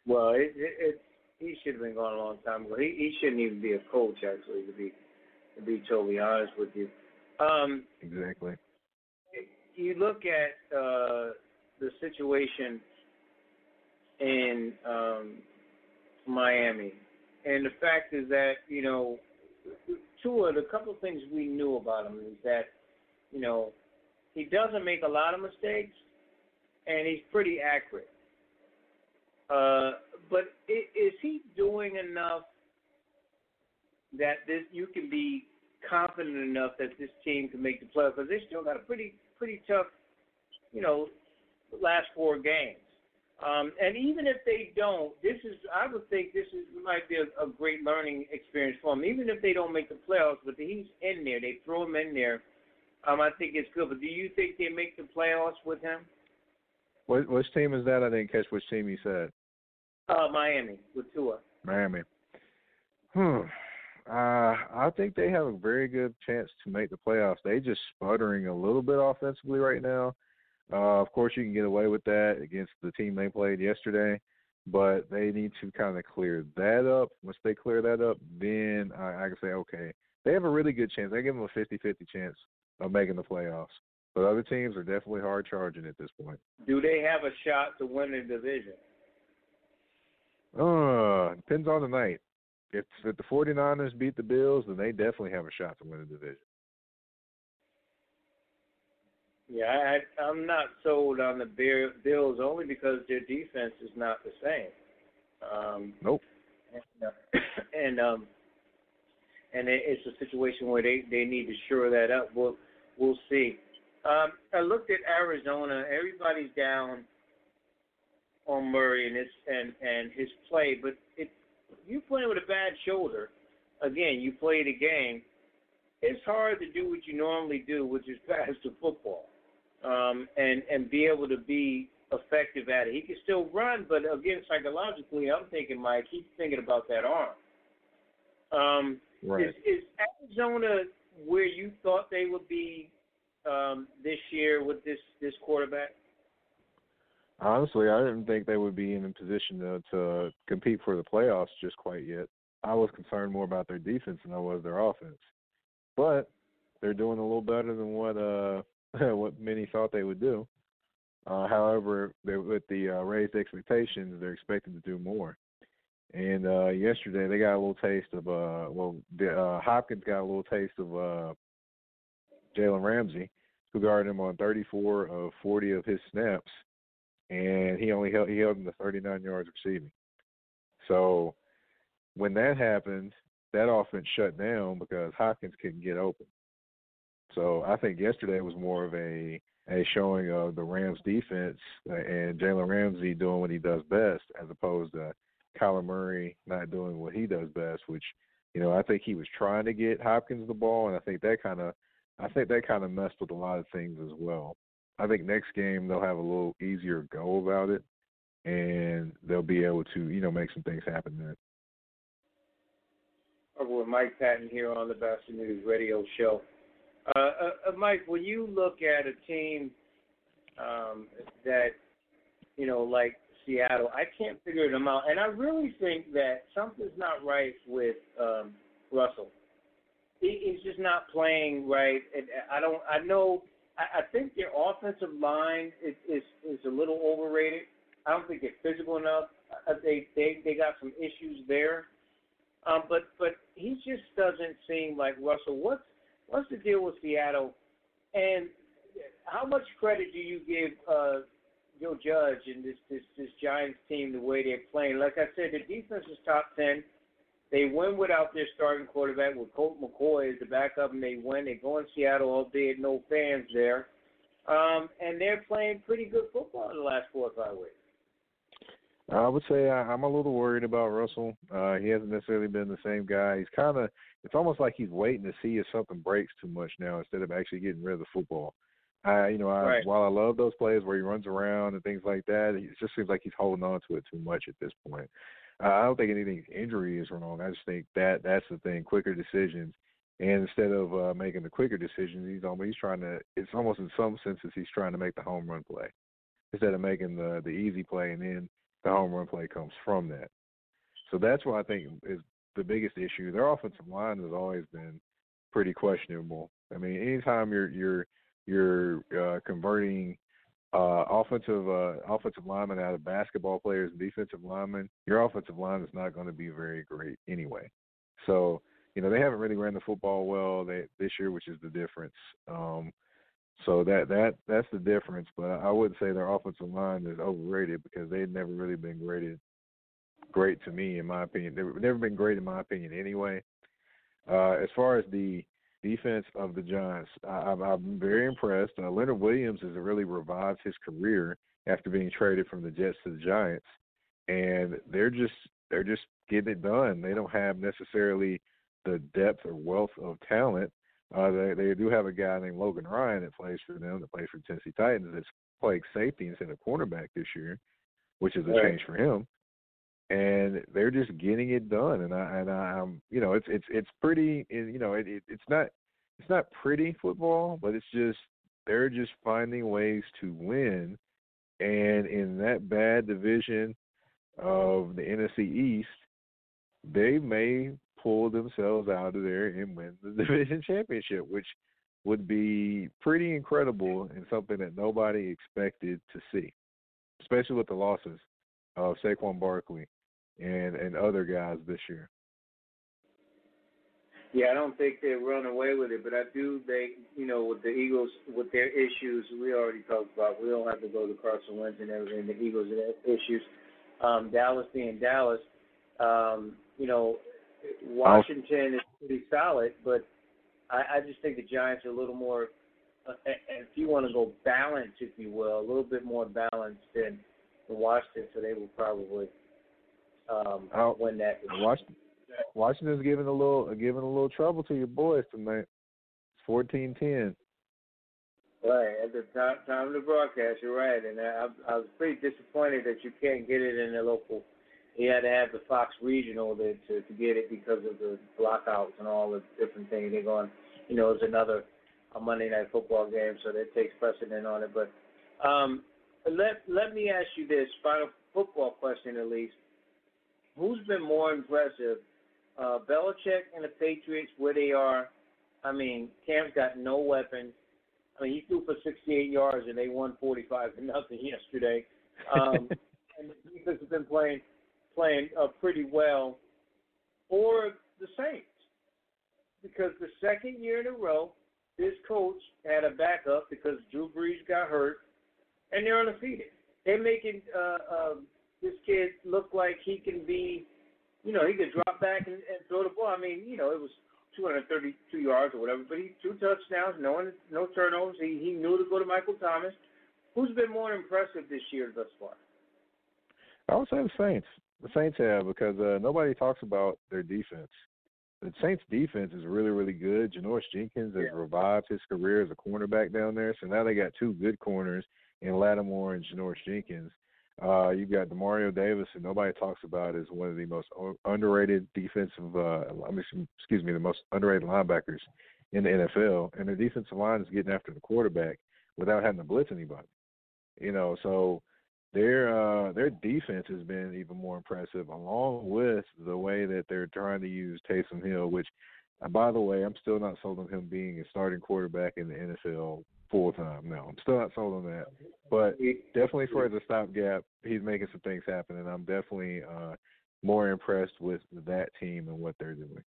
well, it, it, it he should have been gone a long time ago. He he shouldn't even be a coach actually to be to be totally honest with you. Um, exactly you look at uh, the situation in um, Miami, and the fact is that you know, Tua. The couple things we knew about him is that you know he doesn't make a lot of mistakes, and he's pretty accurate. Uh, but is he doing enough that this you can be confident enough that this team can make the playoffs? Because they still got a pretty pretty tough, you know, last four games. Um, and even if they don't, this is I would think this is might be a, a great learning experience for them. Even if they don't make the playoffs, but he's in there, they throw him in there. Um, I think it's good. But do you think they make the playoffs with him? What which team is that? I didn't catch which team you said. Uh, Miami with Tua. Miami. Hmm. Uh, I think they have a very good chance to make the playoffs. They just sputtering a little bit offensively right now. Uh, of course, you can get away with that against the team they played yesterday, but they need to kind of clear that up. Once they clear that up, then I, I can say, okay, they have a really good chance. I give them a 50-50 chance of making the playoffs. But other teams are definitely hard charging at this point. Do they have a shot to win the division? Uh, depends on the night. If, if the 49ers beat the Bills, then they definitely have a shot to win the division. Yeah, I, I'm not sold on the Bear, Bills only because their defense is not the same. Um, nope. And, uh, and um, and it, it's a situation where they they need to shore that up. We'll we'll see. Um, I looked at Arizona. Everybody's down on Murray and his and and his play, but you playing with a bad shoulder. Again, you play the game. It's hard to do what you normally do, which is pass the football, um, and and be able to be effective at it. He can still run, but again, psychologically, I'm thinking, Mike, he's thinking about that arm. Um, right. Is, is Arizona where you thought they would be um, this year with this this quarterback? Honestly, I didn't think they would be in a position to, to compete for the playoffs just quite yet. I was concerned more about their defense than I was their offense. But they're doing a little better than what uh what many thought they would do. Uh, however, they, with the uh, raised expectations, they're expected to do more. And uh, yesterday, they got a little taste of uh, well, the, uh, Hopkins got a little taste of uh, Jalen Ramsey, who guarded him on 34 of 40 of his snaps, and he only held he held him to 39 yards receiving. So when that happened, that offense shut down because Hopkins couldn't get open. So I think yesterday was more of a a showing of the Rams defense uh, and Jalen Ramsey doing what he does best, as opposed to Kyler Murray not doing what he does best. Which you know I think he was trying to get Hopkins the ball, and I think that kind of I think that kind of messed with a lot of things as well. I think next game they'll have a little easier go about it, and they'll be able to you know make some things happen then. Over with Mike Patton here on the Boston News Radio Show. Uh, uh, uh, Mike, when you look at a team um, that you know, like Seattle, I can't figure them out, and I really think that something's not right with um, Russell. He, he's just not playing right. And I don't. I know. I, I think their offensive line is, is is a little overrated. I don't think they're physical enough. Uh, they they they got some issues there. Um, but but he just doesn't seem like Russell. What's what's the deal with Seattle? And how much credit do you give uh, Joe Judge and this this this Giants team the way they're playing? Like I said, the defense is top ten. They win without their starting quarterback with Colt McCoy as the backup, and they win. They go in Seattle, albeit no fans there, um, and they're playing pretty good football in the last four or five weeks. I would say I, I'm a little worried about Russell. Uh, he hasn't necessarily been the same guy. He's kind of it's almost like he's waiting to see if something breaks too much now instead of actually getting rid of the football. I, you know, I, right. while I love those plays where he runs around and things like that, it just seems like he's holding on to it too much at this point. I don't think anything injury is wrong. I just think that that's the thing, quicker decisions. And instead of uh, making the quicker decisions, he's almost he's trying to. It's almost in some senses he's trying to make the home run play instead of making the the easy play, and then the home run play comes from that. So that's what I think is the biggest issue. Their offensive line has always been pretty questionable. I mean, anytime you're you're you're uh, converting uh, offensive uh, offensive linemen out of basketball players defensive linemen, your offensive line is not going to be very great anyway. So you know they haven't really ran the football well they, this year, which is the difference. Um, so that that that's the difference. But I wouldn't say their offensive line is overrated because they've never really been graded great to me, in my opinion. They've never been great in my opinion anyway. Uh, as far as the defense of the Giants. I, I'm very impressed. Uh, Leonard Williams has really revived his career after being traded from the Jets to the Giants, and they're just they're just getting it done. They don't have necessarily the depth or wealth of talent. Uh, they they do have a guy named Logan Ryan that plays for them, that plays for Tennessee Titans, that's playing safety instead of cornerback this year, which is a right. change for him and they're just getting it done. And I and I, am you know it's it's it's pretty you know it, it it's not it's not pretty football, but it's just they're just finding ways to win. And in that bad division of the NFC East, they may pull themselves out of there and win the division championship, which would be pretty incredible and something that nobody expected to see, especially with the losses of Saquon Barkley and and other guys this year. Yeah, I don't think they run away with it, but I do think, you know, with the Eagles, with their issues, we already talked about. We don't have to go to Carson Wentz and everything. The Eagles and their issues. Um, Dallas being Dallas, um, you know, Washington is pretty solid, but I, I just think the Giants are a little more, uh, if you want to go balanced, if you will, a little bit more balanced than the Washington, so they will probably um, I'll, win that. Washington, Washington's giving a little giving a little trouble to your boys tonight. It's fourteen ten. Right at the time, time of the broadcast, you're right, and I, I was pretty disappointed that you can't get it in the local. You had to have the Fox Regional to, to to get it because of the blockouts and all the different things. They're going, you know, it's another a Monday night football game, so that takes precedent on it. But um, let let me ask you this final football question, at least. Who's been more impressive, uh, Belichick and the Patriots, where they are? I mean, Cam's got no weapons. I mean, he threw for 68 yards and they won 45 to nothing yesterday. Um, and the defense has been playing playing uh, pretty well. Or the Saints, because the second year in a row, this coach had a backup because Drew Brees got hurt, and they're undefeated. They're making uh, uh, this kid look like he can be, you know, he could drop back and, and throw the ball. I mean, you know, it was 232 yards or whatever, but he two touchdowns, no one, no turnovers. He he knew to go to Michael Thomas. Who's been more impressive this year thus far? I would say the Saints. The Saints have because uh, nobody talks about their defense. The Saints' defense is really, really good. Janoris Jenkins has yeah. revived his career as a cornerback down there, so now they got two good corners in Lattimore and Janoris Jenkins. Uh, you've got Demario Davis, who nobody talks about is one of the most underrated defensive. Uh, excuse me, the most underrated linebackers in the NFL, and their defensive line is getting after the quarterback without having to blitz anybody. You know, so their uh, their defense has been even more impressive, along with the way that they're trying to use Taysom Hill. Which, uh, by the way, I'm still not sold on him being a starting quarterback in the NFL full time. No, I'm still not sold on that. But definitely for as a stopgap, he's making some things happen, and I'm definitely uh, more impressed with that team and what they're doing.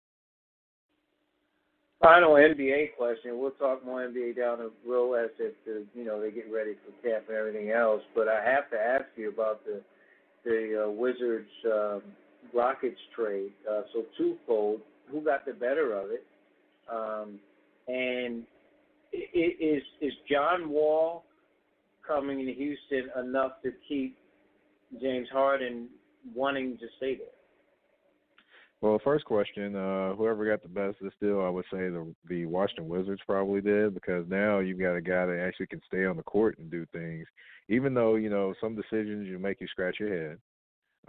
Final NBA question. We'll talk more NBA down the road as if the, you know they get ready for camp and everything else. But I have to ask you about the the uh, Wizards um, Rockets trade. Uh, so twofold. Who got the better of it? Um, and is is John Wall coming to Houston enough to keep James Harden wanting to stay there? Well, first question, uh, whoever got the best of this deal, I would say the the Washington Wizards probably did because now you've got a guy that actually can stay on the court and do things, even though you know some decisions you make you scratch your head.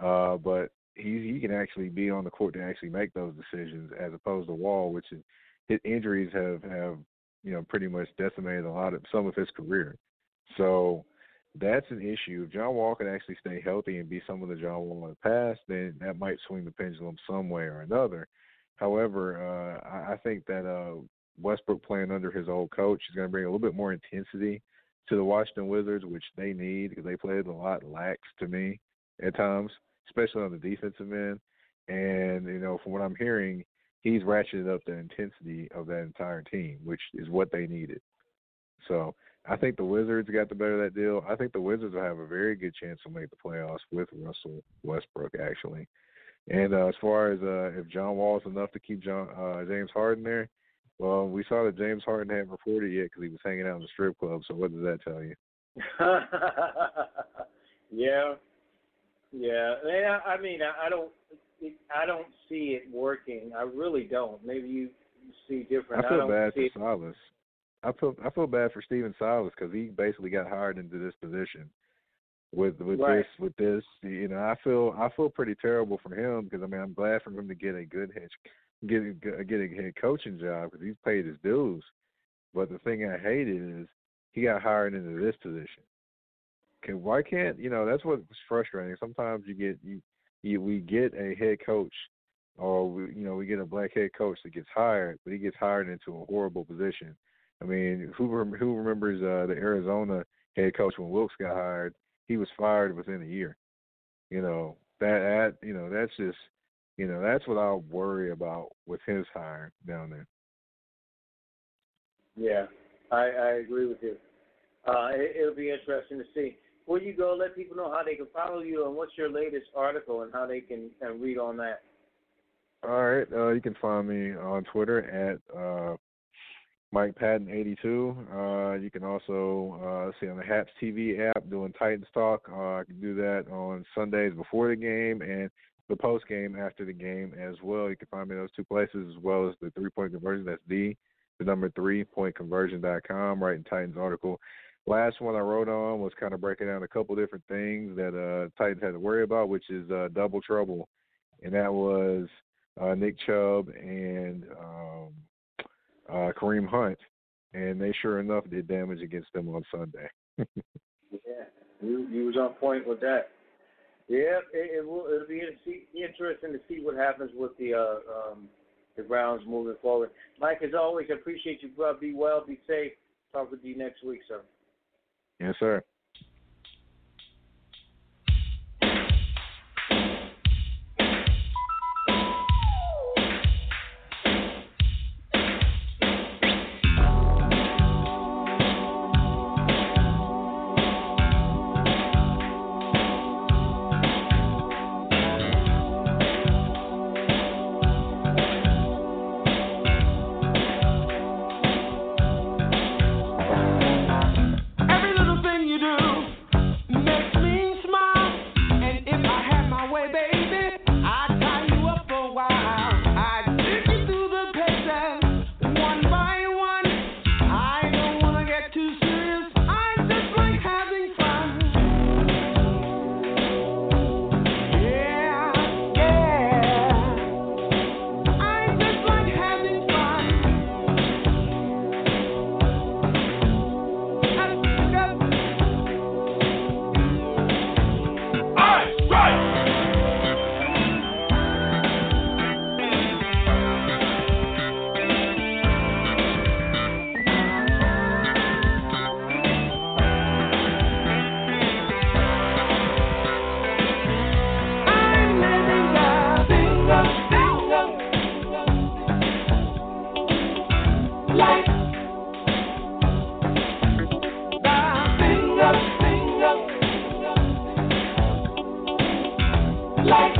Uh, but he he can actually be on the court to actually make those decisions as opposed to Wall, which is his injuries have have you know pretty much decimated a lot of some of his career. So that's an issue. If John Wall can actually stay healthy and be some of the John Wall in the past, then that might swing the pendulum some way or another. However, uh, I, think that uh, Westbrook playing under his old coach is going to bring a little bit more intensity to the Washington Wizards, which they need because they played a lot lax to me at times, especially on the defensive end. And you know, from what I'm hearing, he's ratcheted up the intensity of that entire team, which is what they needed. So I think the Wizards got the better of that deal. I think the Wizards will have a very good chance to make the playoffs with Russell Westbrook, actually. And uh, as far as uh, if John Wall is enough to keep John uh, James Harden there, well, we saw that James Harden hadn't reported yet because he was hanging out in the strip club. So what does that tell you? yeah, yeah. I mean, I don't, I don't see it working. I really don't. Maybe you see different. I feel I bad for Silas. I feel I feel bad for Stephen Silas because he basically got hired into this position with with right. this with this. You know, I feel I feel pretty terrible for him because I mean I'm glad for him to get a good head get a, get a head coaching job because he's paid his dues. But the thing I hated is he got hired into this position. Can why can't you know that's what's frustrating. Sometimes you get you, we get a head coach or we, you know we get a black head coach that gets hired, but he gets hired into a horrible position. I mean, who who remembers uh, the Arizona head coach when Wilks got hired? He was fired within a year. You know that that you know that's just you know that's what I worry about with his hire down there. Yeah, I, I agree with you. Uh, it, it'll be interesting to see. Before you go, let people know how they can follow you and what's your latest article and how they can uh, read on that. All right, uh, you can find me on Twitter at uh, Mike Patton 82. Uh, you can also uh, see on the Haps TV app doing Titans Talk. Uh, I can do that on Sundays before the game and the post game after the game as well. You can find me in those two places as well as the three point conversion. That's D, the number three point conversion.com, writing Titans article. Last one I wrote on was kind of breaking down a couple different things that uh, Titans had to worry about, which is uh, double trouble, and that was uh, Nick Chubb and um, uh, Kareem Hunt, and they sure enough did damage against them on Sunday. yeah, you you was on point with that. Yeah, it, it will. It'll be interesting to see what happens with the uh, um, the Browns moving forward. Mike, as always, I appreciate you. Bro. Be well, be safe. Talk with you next week, sir. Yes, sir. like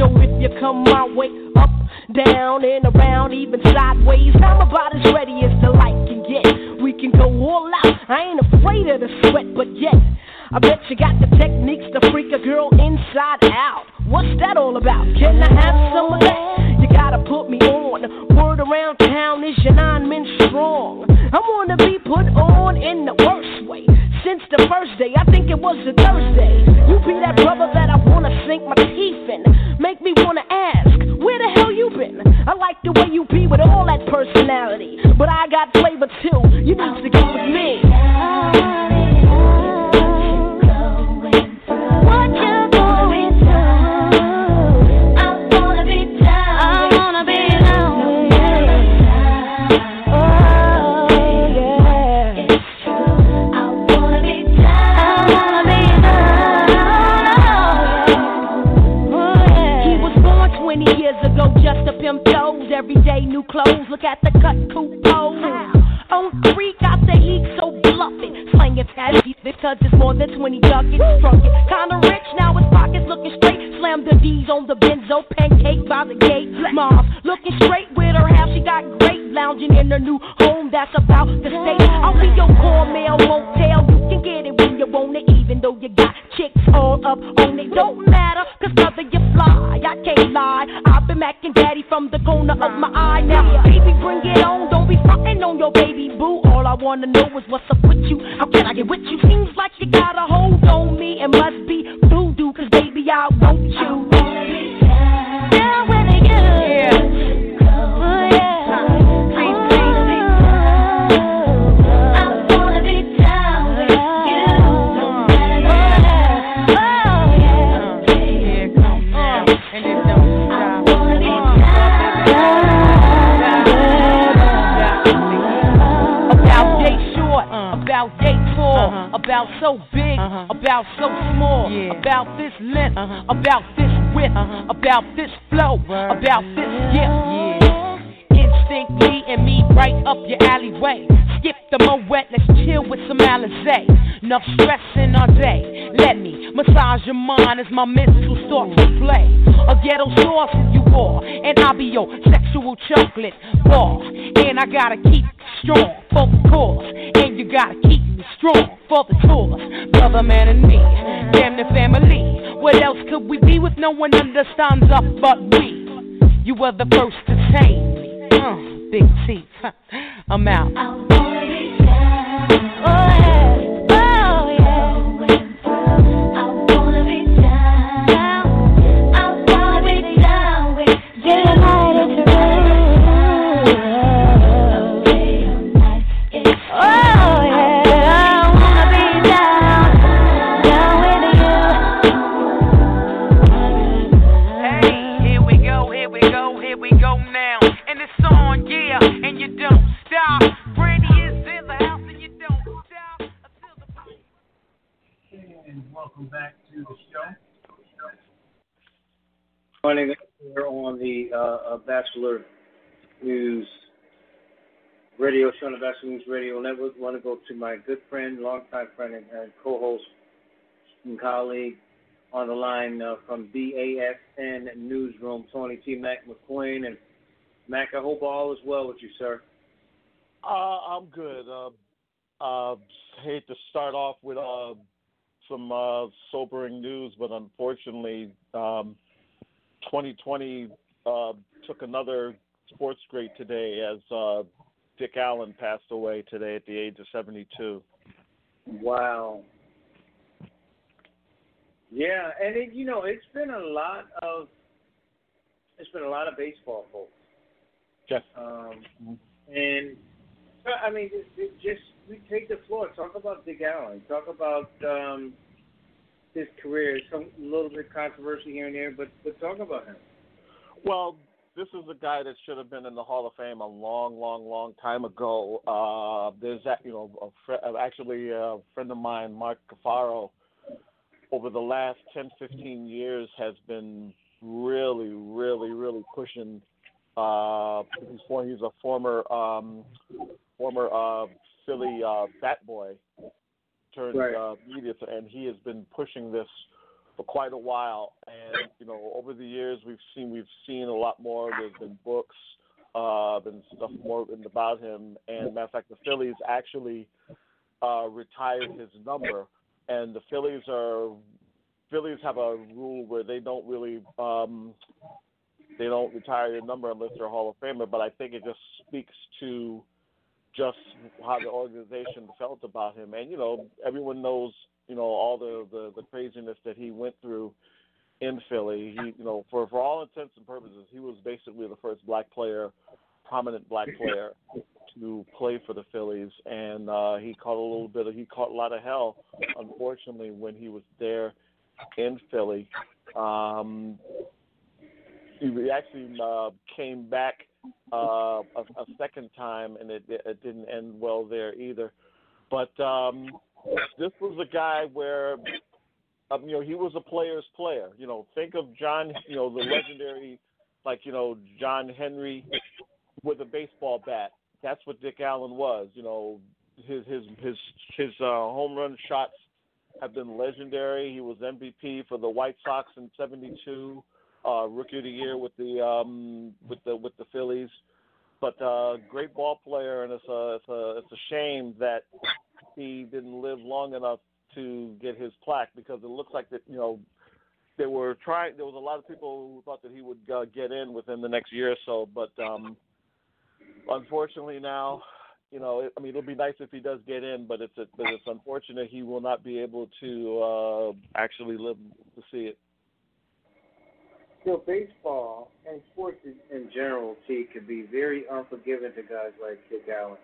sideshow if you come my way. Up, down, and around, even sideways. I'm about as ready as the light can get. We can go all out. I ain't afraid of the sweat, but yet. I bet you got the techniques to freak a girl inside out. What's that all about? Can I have some of that? You gotta put me on. Word around town is your nine men strong. I wanna be put on in the worst way. Since the first day, I think it was a Thursday. You be that brother that I wanna sink my teeth in. Make me wanna ask, where the hell you been? I like the way you be with all that personality. But I got flavor too. You need to get with me. At the cut, coupe pose. On three, got the heat, so bluffing. Slanging fatty, because it's more than 20 ducats. Drunk it, kinda rich, now his pockets looking straight. Slam the D's on the benzo, pancake by the gate. Mom's looking straight with her half, she got great. Lounging in her new home, that's about to stay. I'll be your core mail, won't tell. You can get it even though you got chicks all up on it. Don't matter, cause brother, you fly. I can't lie. I've been macking daddy from the corner of my eye. Now, baby, bring it on. Don't be frontin' on your baby boo. All I wanna know is what's up with you. How can I get with you? Seems like you got a hold on me. and must be voodoo, cause baby, I want you. About so big, uh-huh. about so small, Yeah. about this length, uh-huh. about this width, uh-huh. about this flow, about this gift. Instinctly and me right up your alleyway. Skip the moet, let's chill with some Alizé. Enough stressing all day. Let me massage your mind as my mental starts to play. A ghetto sauce is you are, and I'll be your sexual chocolate bar. And I gotta keep strong for the cause, and you gotta keep me strong for the cause. Brother, man, and me, damn the family. What else could we be with no one understands us but we? You were the first to tame me. Uh, big teeth. I'm out. Oh. Joining us here on the uh, uh, Batchelor News radio show on the Batchelor News Radio Network. I want to go to my good friend, longtime friend, and, and co-host and colleague on the line uh, from BASN Newsroom, Tony T. Mac McQueen. And Mac, I hope all is well with you, sir. Uh, I'm good. Uh, uh, hate to start off with uh, some uh, sobering news, but unfortunately, um, 2020 uh, took another sports great today as uh, Dick Allen passed away today at the age of 72. Wow. Yeah, and it, you know, it's been a lot of it's been a lot of baseball folks. Yes. Um, and I mean, it, it just we take the floor. Talk about Dick Allen. Talk about um, his career. Some a little bit controversy here and there, but but talk about him. Well, this is a guy that should have been in the Hall of Fame a long, long, long time ago. Uh, there's that, you know, a fr- uh, actually a friend of mine, Mark Carfagno, over the last 10, 15 years has been really, really, really pushing. Uh, he's, he's a former, um, former uh, Philly uh, bat boy turned Right. uh, media, and he has been pushing this for quite a while. And you know, over the years, we've seen we've seen a lot more. There's been books, uh, been stuff more written about him. And matter of fact, the Phillies actually uh, retired his number. And the Phillies are Phillies have a rule where they don't really um, they don't retire your number unless they're a Hall of Famer. But I think it just speaks to just how the organization felt about him. And you know, everyone knows you know all the the, the craziness that he went through in Philly. He you know for for all intents and purposes, he was basically the first black player, prominent black player to play for the Phillies, and uh, he caught a little bit of he caught a lot of hell, unfortunately, when he was there in Philly. Um, he actually uh, came back uh, a, a second time, and it, it didn't end well there either. But um, this was a guy where, um, you know, he was a player's player. You know, think of John, you know, the legendary, like you know, John Henry with a baseball bat. That's what Dick Allen was. You know, his his his his uh, home run shots have been legendary. He was MVP for the White Sox in '72, uh, Rookie of the Year with the um, with the with the Phillies. But uh, great ball player, and it's a it's a it's a shame that he didn't live long enough to get his plaque because it looks like that you know they were trying. There was a lot of people who thought that he would uh, get in within the next year or so, but um, unfortunately now, you know, I mean, it'll be nice if he does get in, but it's a, but it's unfortunate he will not be able to uh, actually live to see it. So baseball and sports in, general, T, can be very unforgiving to guys like Dick Allen.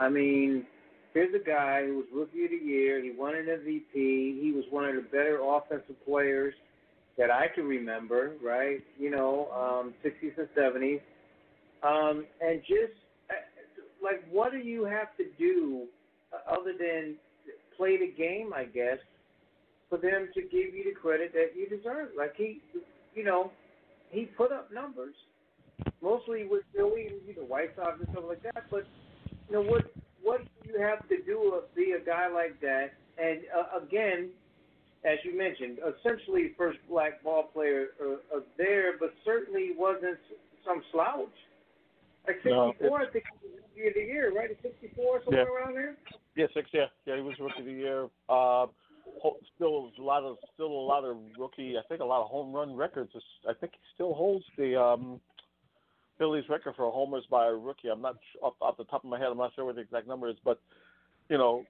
I mean, here's a guy who was rookie of the year. He won an MVP. He was one of the better offensive players that I can remember. Right? You know, um, 60s and 70s. Um, and just uh, like, what do you have to do uh, other than play the game? I guess for them to give you the credit that you deserve. Like he, you know, he put up numbers, mostly with Philly and you know White Sox and stuff like that. But you know what? What do you have to do to be a guy like that? And uh, again, as you mentioned, essentially first black ball player uh, uh, there, but certainly wasn't some slouch. Like No, 64, I think he was rookie of the year, right? 64, somewhere Yeah. around there. Yeah, six. Yeah, yeah. He was rookie of the year. Uh, still a lot of still a lot of rookie. I think a lot of home run records. I think he still holds the um, Phillies record for homers by a rookie. I'm not off the top of my head. I'm not sure what the exact number is, but you know,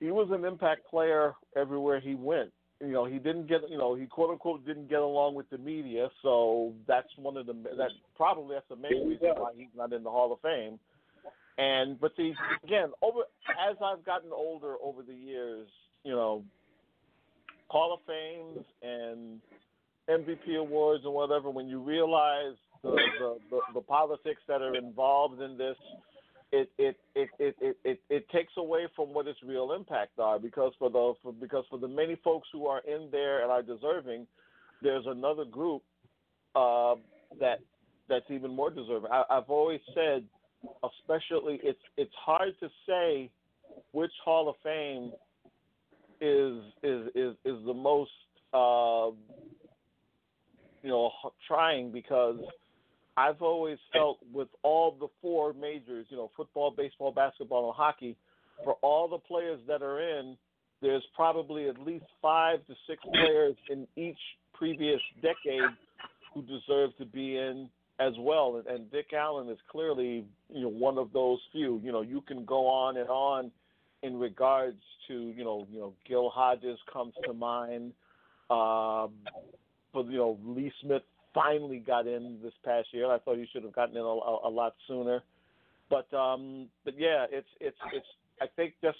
he was an impact player everywhere he went. You know, he didn't get you know he quote unquote didn't get along with the media, so that's one of the that probably that's the main reason why he's not in the Hall of Fame. And but see again over as I've gotten older over the years, you know, Hall of Fames and MVP awards and whatever, when you realize the the, the, the politics that are involved in this, it it, it, it, it, it it takes away from what its real impact are because for the for, because for the many folks who are in there and are deserving, there's another group uh, that that's even more deserving. I, I've always said, especially it's it's hard to say which Hall of Fame is is is is the most uh, you know trying because I've always felt with all the four majors, you know, football, baseball, basketball, and hockey, for all the players that are in, there's probably at least five to six players in each previous decade who deserve to be in as well. And, and Dick Allen is clearly, you know, one of those few. You know, you can go on and on in regards to, you know, you know, Gil Hodges comes to mind. Um, but you know, Lee Smith finally got in this past year. I thought he should have gotten in a, a, lot sooner. But um, but yeah, it's it's it's. I think just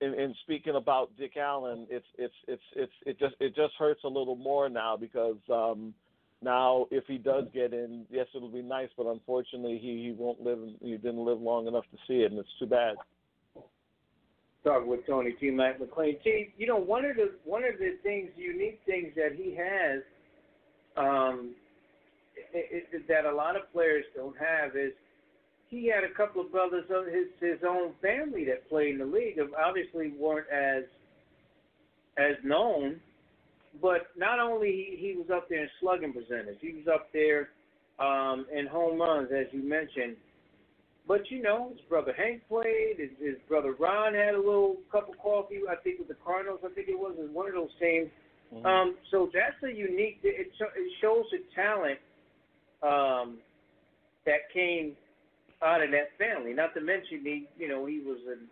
in, in speaking about Dick Allen, it's it's it's it's it just it just hurts a little more now because um, now if he does get in, yes, it'll be nice, but unfortunately he he won't live. He didn't live long enough to see it, and it's too bad. Talking with Tony T. Mac McLean. T. You know one of the one of the things, unique things that he has, um, it, it, that a lot of players don't have is he had a couple of brothers of his his own family that played in the league. Obviously, weren't as as known, but not only he, he was up there in slugging percentage, he was up there um, in home runs, as you mentioned. But you know, his brother Hank played. His, his brother Ron had a little cup of coffee. I think with the Cardinals. I think it was in one of those teams. Mm-hmm. Um, so that's a unique. It, it shows the talent um, that came out of that family. Not to mention he, you know, he was an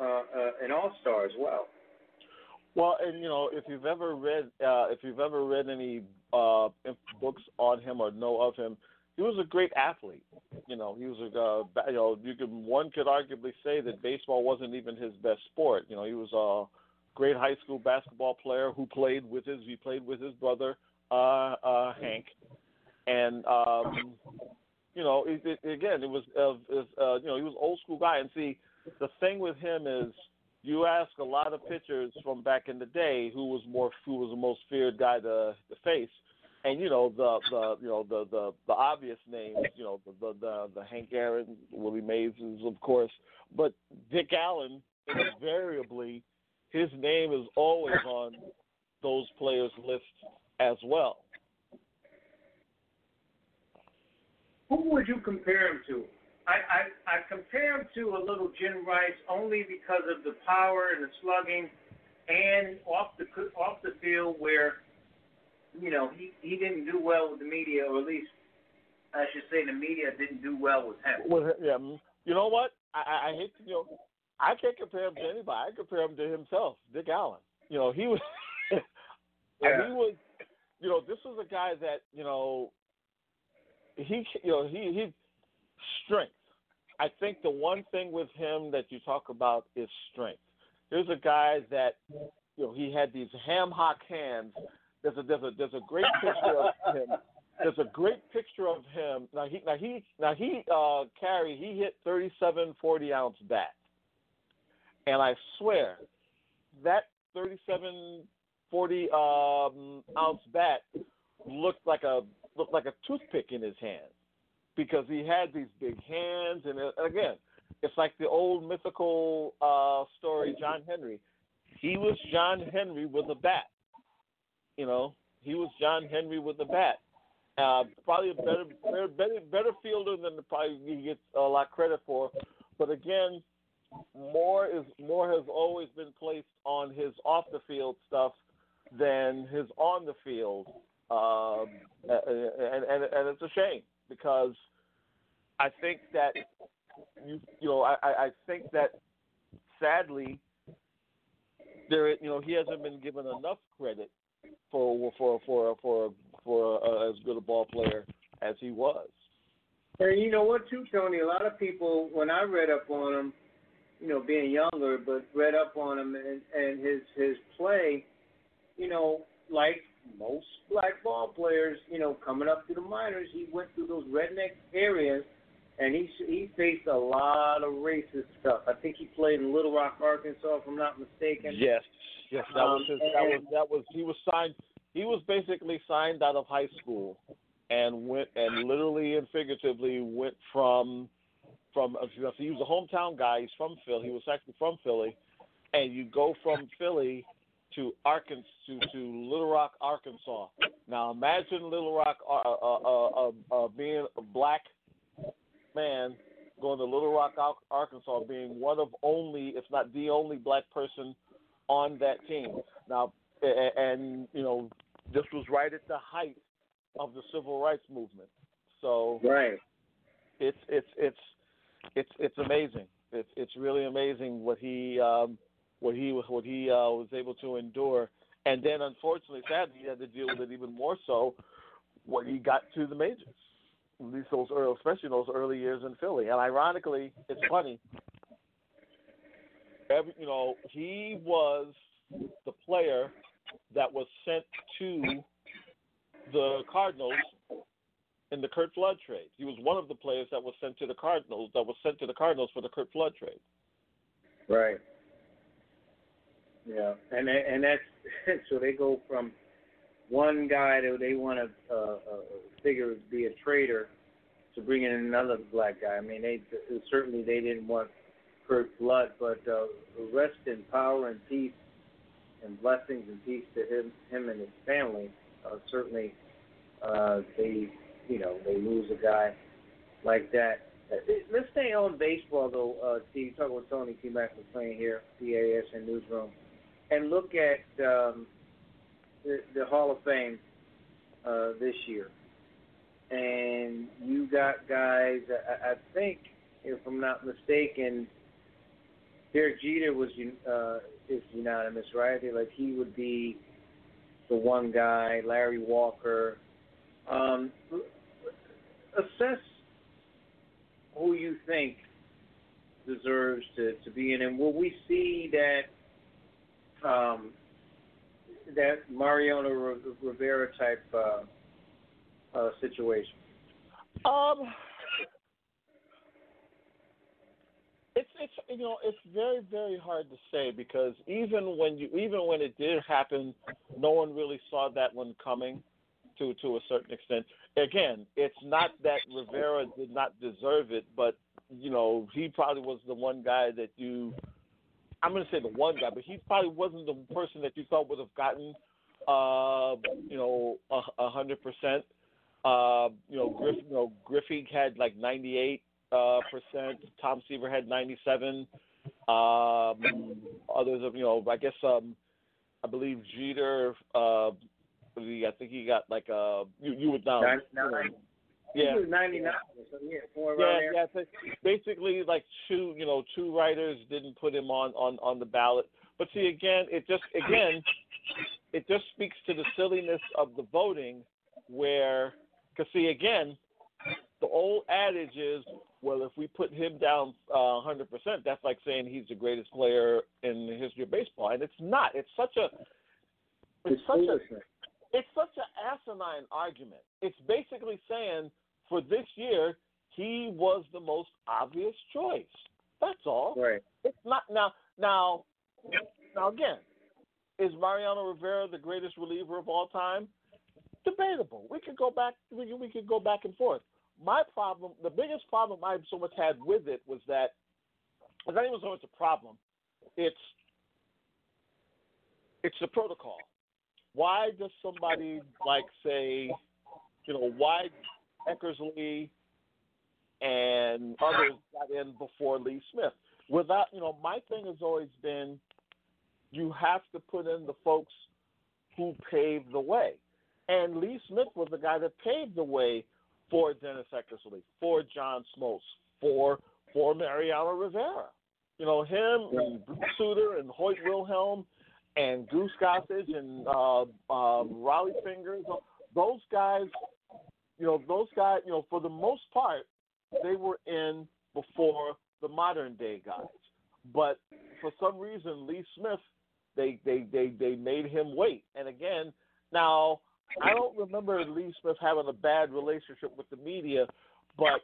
uh, uh, an all star as well. Well, and you know, if you've ever read uh, if you've ever read any uh, books on him or know of him, he was a great athlete. You know, he was a uh, you know you could one could arguably say that baseball wasn't even his best sport. You know, he was a great high school basketball player who played with his he played with his brother uh, uh, Hank, and um, you know it, it, again it was uh, uh, you know he was old school guy. And see, the thing with him is you ask a lot of pitchers from back in the day who was more who was the most feared guy to, to face and you know the the you know the the the obvious names, you know the the the, the Hank Aaron, Willie Mays, of course, but Dick Allen invariably his name is always on those players' lists as well. Who would you compare him to? I, I, I compare him to a little Jim Rice only because of the power and the slugging, and off the off the field where you know, he he didn't do well with the media, or at least I should say the media didn't do well with him. With yeah, you know what? I, I hate to you know, I can't compare him to anybody. I compare him to himself, Dick Allen. You know, he was yeah. he was you know, this was a guy that, you know, he you know, he he strength. I think the one thing with him that you talk about is strength. There's a guy that you know, he had these ham hock hands there's a there's a there's a great picture of him. There's a great picture of him. Now he now he now he uh carried he hit 37 40 ounce bat, and I swear that 37 40 um, ounce bat looked like a looked like a toothpick in his hand because he had these big hands and, and again it's like the old mythical uh story John Henry. He was John Henry with a bat. You know, he was John Henry with the bat. Uh, probably a better, better, better, fielder than the, probably he gets a lot of credit for. But again, more is more has always been placed on his off the field stuff than his on the field, um, and, and and it's a shame because I think that you you know I I think that sadly there you know he hasn't been given enough credit for for for for for uh, as good a ball player as he was. And you know what, too, Tony? A lot of people, when I read up on him, you know, being younger, but read up on him and, and his his play, you know, like most black ball players, you know, coming up through the minors, he went through those redneck areas, and he he faced a lot of racist stuff. I think he played in Little Rock, Arkansas, if I'm not mistaken. Yes, Yes, that was his, that was that was he was signed. He was basically signed out of high school, and went and literally and figuratively went from from he was a hometown guy. He's from Philly. He was actually from Philly, and you go from Philly to Arkansas to, to Little Rock, Arkansas. Now imagine Little Rock uh, uh, uh, uh, uh, being black man going to Little Rock, Arkansas, being one of only, if not the only black person on that team. Now, and you know, this was right at the height of the civil rights movement. So Right. it's it's it's it's it's amazing. It's it's really amazing what he um, what he what he uh, was able to endure. And then, unfortunately, sadly, he had to deal with it even more so when he got to the majors. Least those early, especially those early years in Philly. And ironically, it's funny. Every, you know, he was the player that was sent to the Cardinals in the Curt Flood trade. He was one of the players that was sent to the Cardinals that was sent to the Cardinals for the Curt Flood trade. Right. Yeah, and and that's so they go from one guy that they want to uh, uh, figure be a traitor to bringing in another black guy. I mean, they certainly they didn't want Curt Flood, but uh, rest in power and peace and blessings and peace to him, him and his family. Uh, certainly, uh, they you know they lose a guy like that. Uh, Let's stay on baseball though, uh, Steve. Talk with Tony T. Mac McLean here, BASN Newsroom, and look at um, the, the Hall of Fame uh, this year. And you got guys. I, I think, if I'm not mistaken, Derek Jeter was uh, is unanimous, right? Like he would be the one guy. Larry Walker. Um, assess who you think deserves to, to be in, and will we see that um, that Mariano Ri- Rivera type uh, uh, situation? Um, it's it's you know it's very very hard to say because even when you even when it did happen, no one really saw that one coming, to to a certain extent. Again, it's not that Rivera did not deserve it, but you know he probably was the one guy that you. I'm going to say the one guy, but he probably wasn't the person that you thought would have gotten, uh, you know, a a hundred percent. Uh, you know, Griff, you know, Griffey had like 98 uh, percent. Tom Seaver had 97. Um, others of you know, I guess um, I believe Jeter. Uh, he- I think he got like uh, you you would know. Yeah. Was 99, so yeah, four Yeah, around there. yeah. so Basically, like two, you know, two writers didn't put him on on on the ballot. But see, again, it just again, it just speaks to the silliness of the voting, where, because see, again, the old adage is, well, if we put him down uh, 100%, that's like saying he's the greatest player in the history of baseball, and it's not. It's such a, it's, It's such a, it's such an asinine argument. It's basically saying for this year he was the most obvious choice. That's all. Right. It's not now. Now, now again, is Mariano Rivera the greatest reliever of all time? Debatable. We could go back. We could, we could go back and forth. My problem, the biggest problem I so much had with it was that it's not even so much a problem. It's it's the protocol. Why does somebody like say, you know, why Eckersley and others got in before Lee Smith? Without, you know, my thing has always been, you have to put in the folks who paved the way, and Lee Smith was the guy that paved the way for Dennis Eckersley, for John Smoltz, for for Mariano Rivera. You know, him and Bruce Sutter and Hoyt Wilhelm and Goose Gossage and uh, uh, Rollie Fingers. Those guys, you know, those guys, you know, for the most part, they were in before the modern day guys. But for some reason, Lee Smith, they they they they made him wait. And again, now I don't remember Lee Smith having a bad relationship with the media, but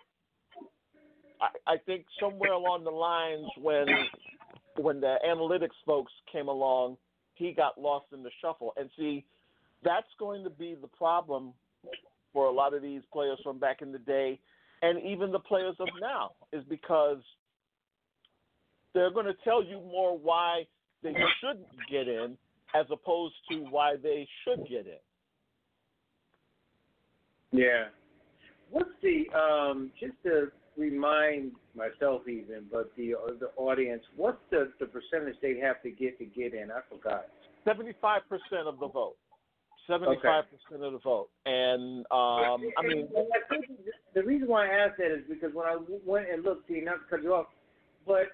I, I think somewhere along the lines when when the analytics folks came along, he got lost in the shuffle. And see, that's going to be the problem for a lot of these players from back in the day, and even the players of now, is because they're going to tell you more why they shouldn't get in as opposed to why they should get in. Yeah. What's the um just to remind myself even, but the uh, the audience, what's the the percentage they have to get to get in? I forgot. Seventy-five percent of the vote. Seventy-five percent of the vote, and um, I mean, I think the reason why I asked that is because when I went and looked, see, not to cut you off, but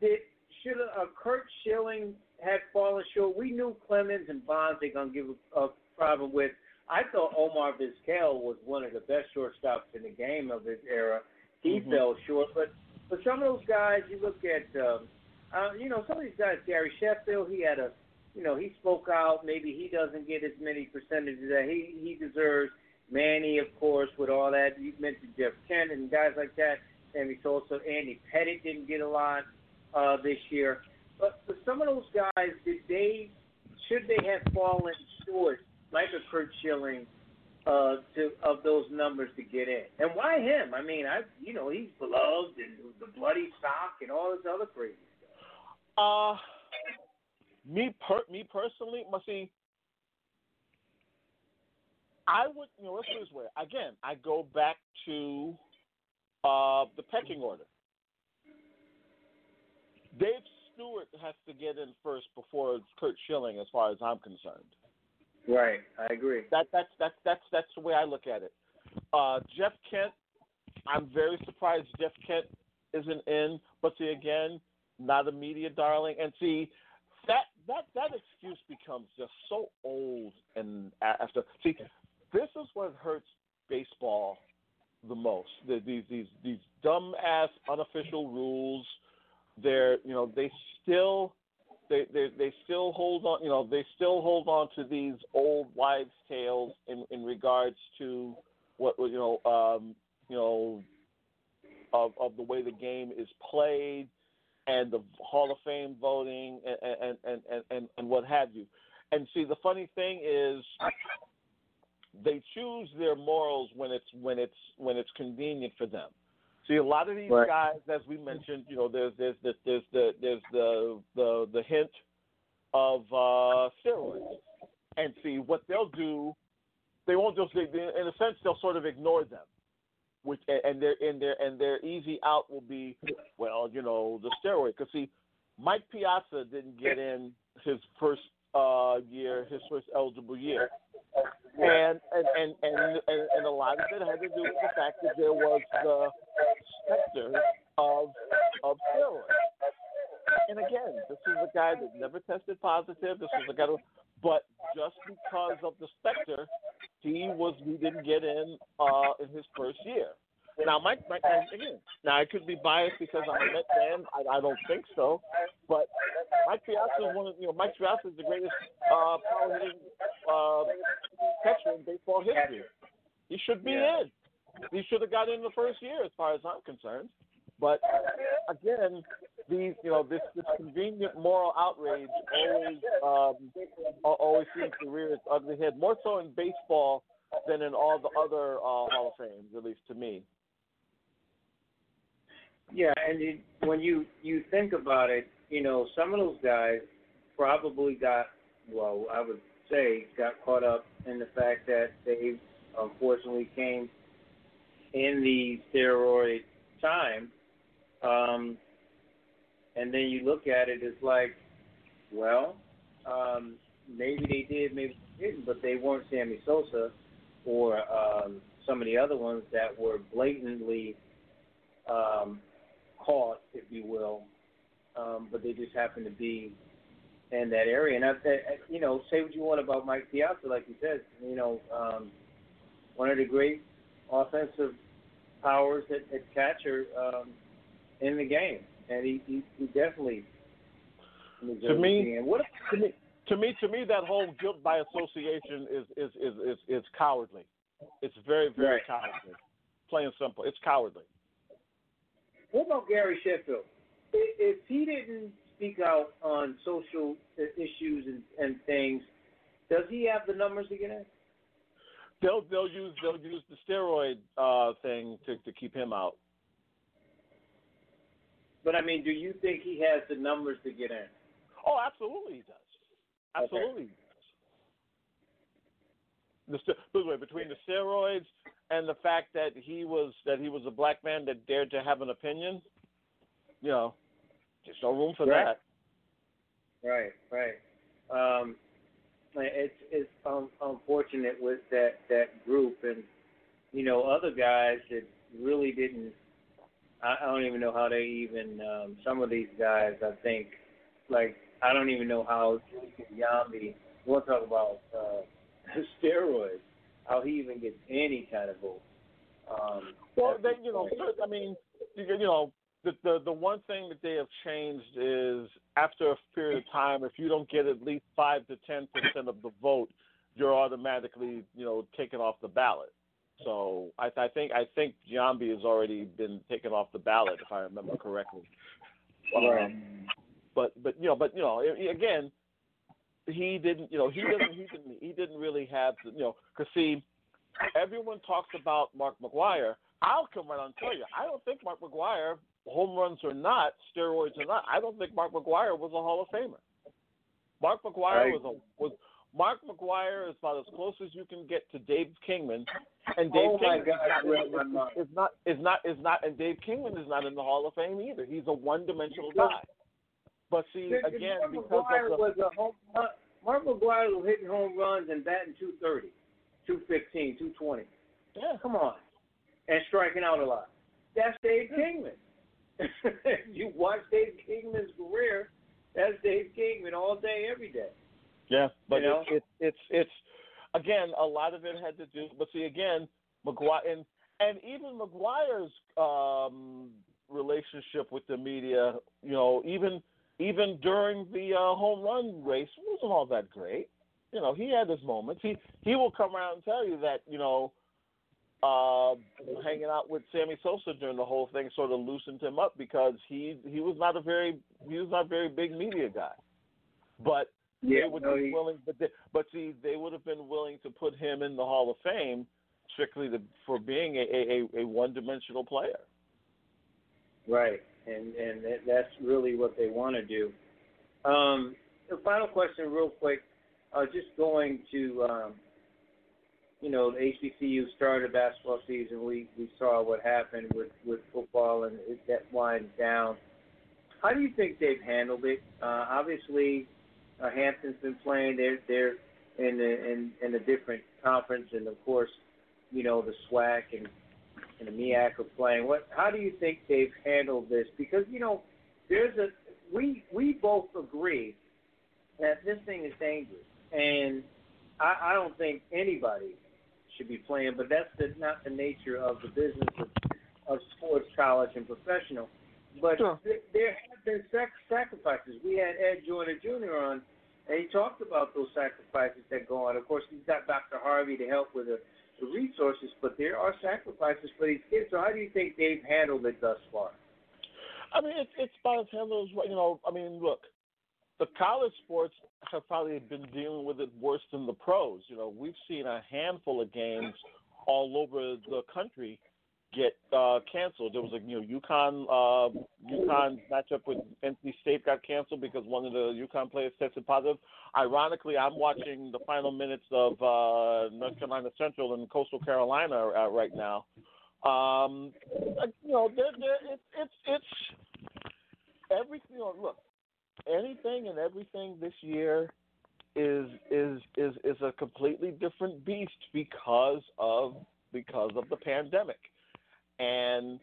did should uh, Curt Schilling had fallen short? We knew Clemens and Bonds they gonna give a, a problem with. I thought Omar Vizquel was one of the best shortstops in the game of his era. He Mhm. fell short, but for some of those guys, you look at, um, uh, you know, some of these guys, Gary Sheffield, he had a, you know, he spoke out. Maybe he doesn't get as many percentages that he he deserves. Manny, of course, with all that. You mentioned Jeff Kent and guys like that. Sammy Sosa, Andy Pettitte didn't get a lot uh, this year. But for some of those guys, did they should they have fallen short, like a Curt Schilling, uh, to of those numbers to get in? And why him? I mean, I you know he's beloved and the bloody sock and all this other crazy stuff. Uh, me per me personally, must see. I would, you know, let's put it this way. Again, I go back to uh, the pecking order. Dave Stewart has to get in first before Curt Schilling, as far as I'm concerned. Right, I agree. That that's that's that's that's the way I look at it. Uh, Jeff Kent, I'm very surprised Jeff Kent isn't in. But see again, not a media darling, and see that that that excuse becomes just so old and after. See, this is what hurts baseball the most. The, these these these dumb ass unofficial rules. They're you know they still they, they they still hold on you know they still hold on to these old wives tales in in regards to what you know um you know of of the way the game is played and the Hall of Fame voting and and and and, and, what have you. And see the funny thing is they choose their morals when it's when it's when it's convenient for them. See, a lot of these Right. guys, as we mentioned, you know, there's there's there's there's the there's the the the hint of uh, steroids, and see what they'll do. They won't just, in a sense, they'll sort of ignore them, which and their and their and their easy out will be, well, you know, the steroid. Because see, Mike Piazza didn't get in his first uh, year, his first eligible year. And and, and and and and a lot of it had to do with the fact that there was the specter of of steroids. And again, this is a guy that never tested positive. This was a guy, who, but just because of the specter, he was he didn't get in uh, in his first year. Now, Mike, Mike and again, now I could be biased because I'm a Met fan. I, I don't think so, but Mike Piazza is one of you know Mike Piazza is the greatest uh, power hitting uh, catcher in baseball history. He should be Yeah. in. He should have got in the first year, as far as I'm concerned. But again, these you know this this convenient moral outrage always um, always seems to rear its ugly head. More so in baseball than in all the other uh, Hall of Fames, at least to me. Yeah, and you, when you you think about it, you know, some of those guys probably got well, I would say got caught up in the fact that they unfortunately came in the steroid time. Um and then you look at it, it's like, well, um, maybe they did, maybe they didn't, but they weren't Sammy Sosa or um, some of the other ones that were blatantly um, caught, if you will, um, but they just happen to be in that area. And I, I, you know, say what you want about Mike Piazza, like you said, you know, um, one of the great offensive powers at, at catcher um, in the game, and he, he, he definitely deserves me-. What To me, to me, to me, that whole guilt by association is is is is, is cowardly. It's very very Right. cowardly. Plain and simple, it's cowardly. What about Gary Sheffield? If he didn't speak out on social issues and, and things, does he have the numbers to get in? They'll they'll use they'll use the steroid uh, thing to to keep him out. But I mean, do you think he has the numbers to get in? Oh, absolutely he does. Absolutely. he does. the st- by the way, between the steroids and the fact that he was that he was a black man that dared to have an opinion, you know, there's no room for Right. that. Right, right. Um, it's it's um, unfortunate with that that group, and you know other guys that really didn't. I, I don't even know how they even. Um, some of these guys, I think, like I don't even know how Giambi. We'll talk about uh, steroids. How he even gets any kind of vote. Um, Well, at they, you know. I mean, you you know, the, the the one thing that they have changed is after a period of time, if you don't get at least five to ten percent of the vote, you're automatically, you know, taken off the ballot. So I, I think I think Giambi has already been taken off the ballot, if I remember correctly. Right. Um, but but you know, but you know, again, he didn't, you know, he didn't he didn't he didn't really have, the, you know, because see, everyone talks about Mark McGwire. I'll come right on and tell you, I don't think Mark McGwire, home runs or not, steroids or not, I don't think Mark McGwire was a Hall of Famer. Mark McGwire I- was a was Mark McGwire is about as close as you can get to Dave Kingman, and Dave Oh, Kingman is, not, is, not is not is not and Dave Kingman is not in the Hall of Fame either. He's a one-dimensional guy. But see, Mark again, because McGwire the, was a home. Mark- Mark McGwire was hitting home runs and batting 230, 215, 220. yeah, Come on, and striking out a lot. That's Dave Kingman. you watch Dave Kingman's career. That's Dave Kingman all day, every day. Yeah, but You know? it's, it's it's it's again a lot of it had to do. But see, again, McGwire and and even McGwire's um, relationship with the media, you know, even even during the uh, home run race wasn't all that great. You know, he had his moments. He he will come around and tell you that you know. Uh, hanging out with Sammy Sosa during the whole thing sort of loosened him up because he he was not a very he was not a very big media guy, but Yeah, they would no, be he- willing, but they, but see, they would have been willing to put him in the Hall of Fame strictly to, for being a, a, a one-dimensional player. Right, and and that's really what they want to do. Um, the final question, real quick, uh, just going to, um, you know, the HBCU started a basketball season. We we saw what happened with with football and it, that winds down. How do you think they've handled it? Uh, obviously, uh, Hampton's been playing. They're they're in the, in in a different conference, and of course, you know the SWAC and and the MEAC are playing. What? How do you think they've handled this? Because you know, there's a we we both agree that this thing is dangerous, and I, I don't think anybody should be playing. But that's the, not the nature of the business of, of sports, college, and professional. But Sure. th- there have been sac- sacrifices. We had Ed Joyner Jr. on, and he talked about those sacrifices that go on. Of course, he's got Dr. Harvey to help with the, the resources, but there are sacrifices for these kids. So how do you think they've handled it thus far? I mean, it's it's about as handled as you know. I mean, look, the college sports have probably been dealing with it worse than the pros. You know, we've seen a handful of games all over the country get uh, canceled. There was a you know UConn uh, UConn matchup with NC State got canceled because one of the UConn players tested positive. Ironically, I'm watching the final minutes of uh, North Carolina Central and Coastal Carolina uh, right now. Um, uh, you know, they're, they're, it's it's it's everything. You know, look, anything and everything this year is is is is a completely different beast because of because of the pandemic. And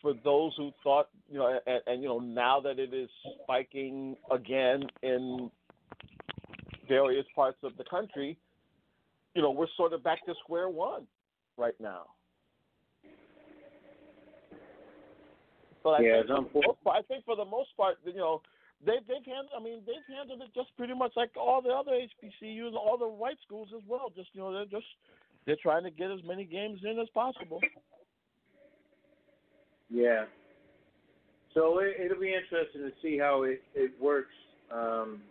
for those who thought, you know, and, and you know, now that it is spiking again in various parts of the country, you know, we're sort of back to square one right now. But I, Yeah, think for the most part, I think for the most part, you know, they they've handled. I mean, they've handled it just pretty much like all the other HBCUs, and all the white schools as well. Just you know, they're just they're trying to get as many games in as possible. Yeah. So it, it'll be interesting to see how it, it works um,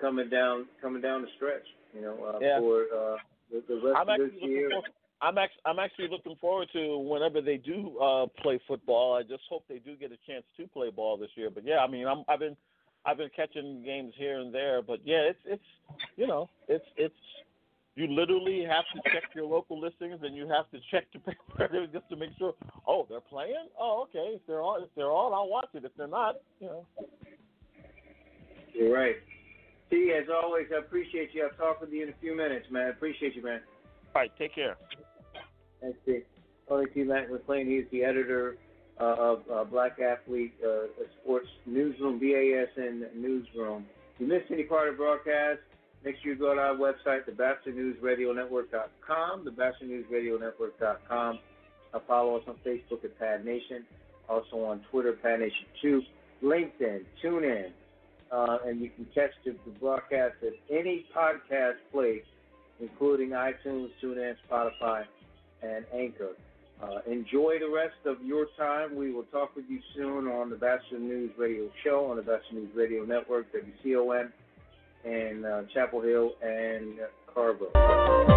coming down coming down the stretch. You know, uh, Yeah. for uh, the, the rest I'm of actually this looking year. for, I'm actually I'm actually looking forward to whenever they do uh, play football. I just hope they do get a chance to play ball this year. But yeah, I mean, I'm, I've been I've been catching games here and there. But yeah, it's it's you know it's it's you literally have to check your local listings and you have to check paper just to make sure. Oh, they're playing. Oh, okay. If they're on, if they're on, I'll watch it. If they're not, you know. You're right. T, as always, I appreciate you. I'll talk with you in a few minutes, man. I appreciate you, man. All right, take care. Thanks, T. Only T. Mac McLean. He's the editor uh, of uh, Black Athlete uh, Sports Newsroom, BASN Newsroom. If you missed any part of the broadcast, make sure you go to our website, thebastardnewsradionetwork.com, thebastardnewsradionetwork.com. Uh, follow us on Facebook at Pad Nation, also on Twitter, Pad Nation 2, LinkedIn, TuneIn, uh, and you can catch the, the broadcast at any podcast place, including iTunes, TuneIn, Spotify, and Anchor. Uh, enjoy the rest of your time. We will talk with you soon on the Batchelor News Radio Show on the Batchelor News Radio Network, WCON, and uh, Chapel Hill and Carver.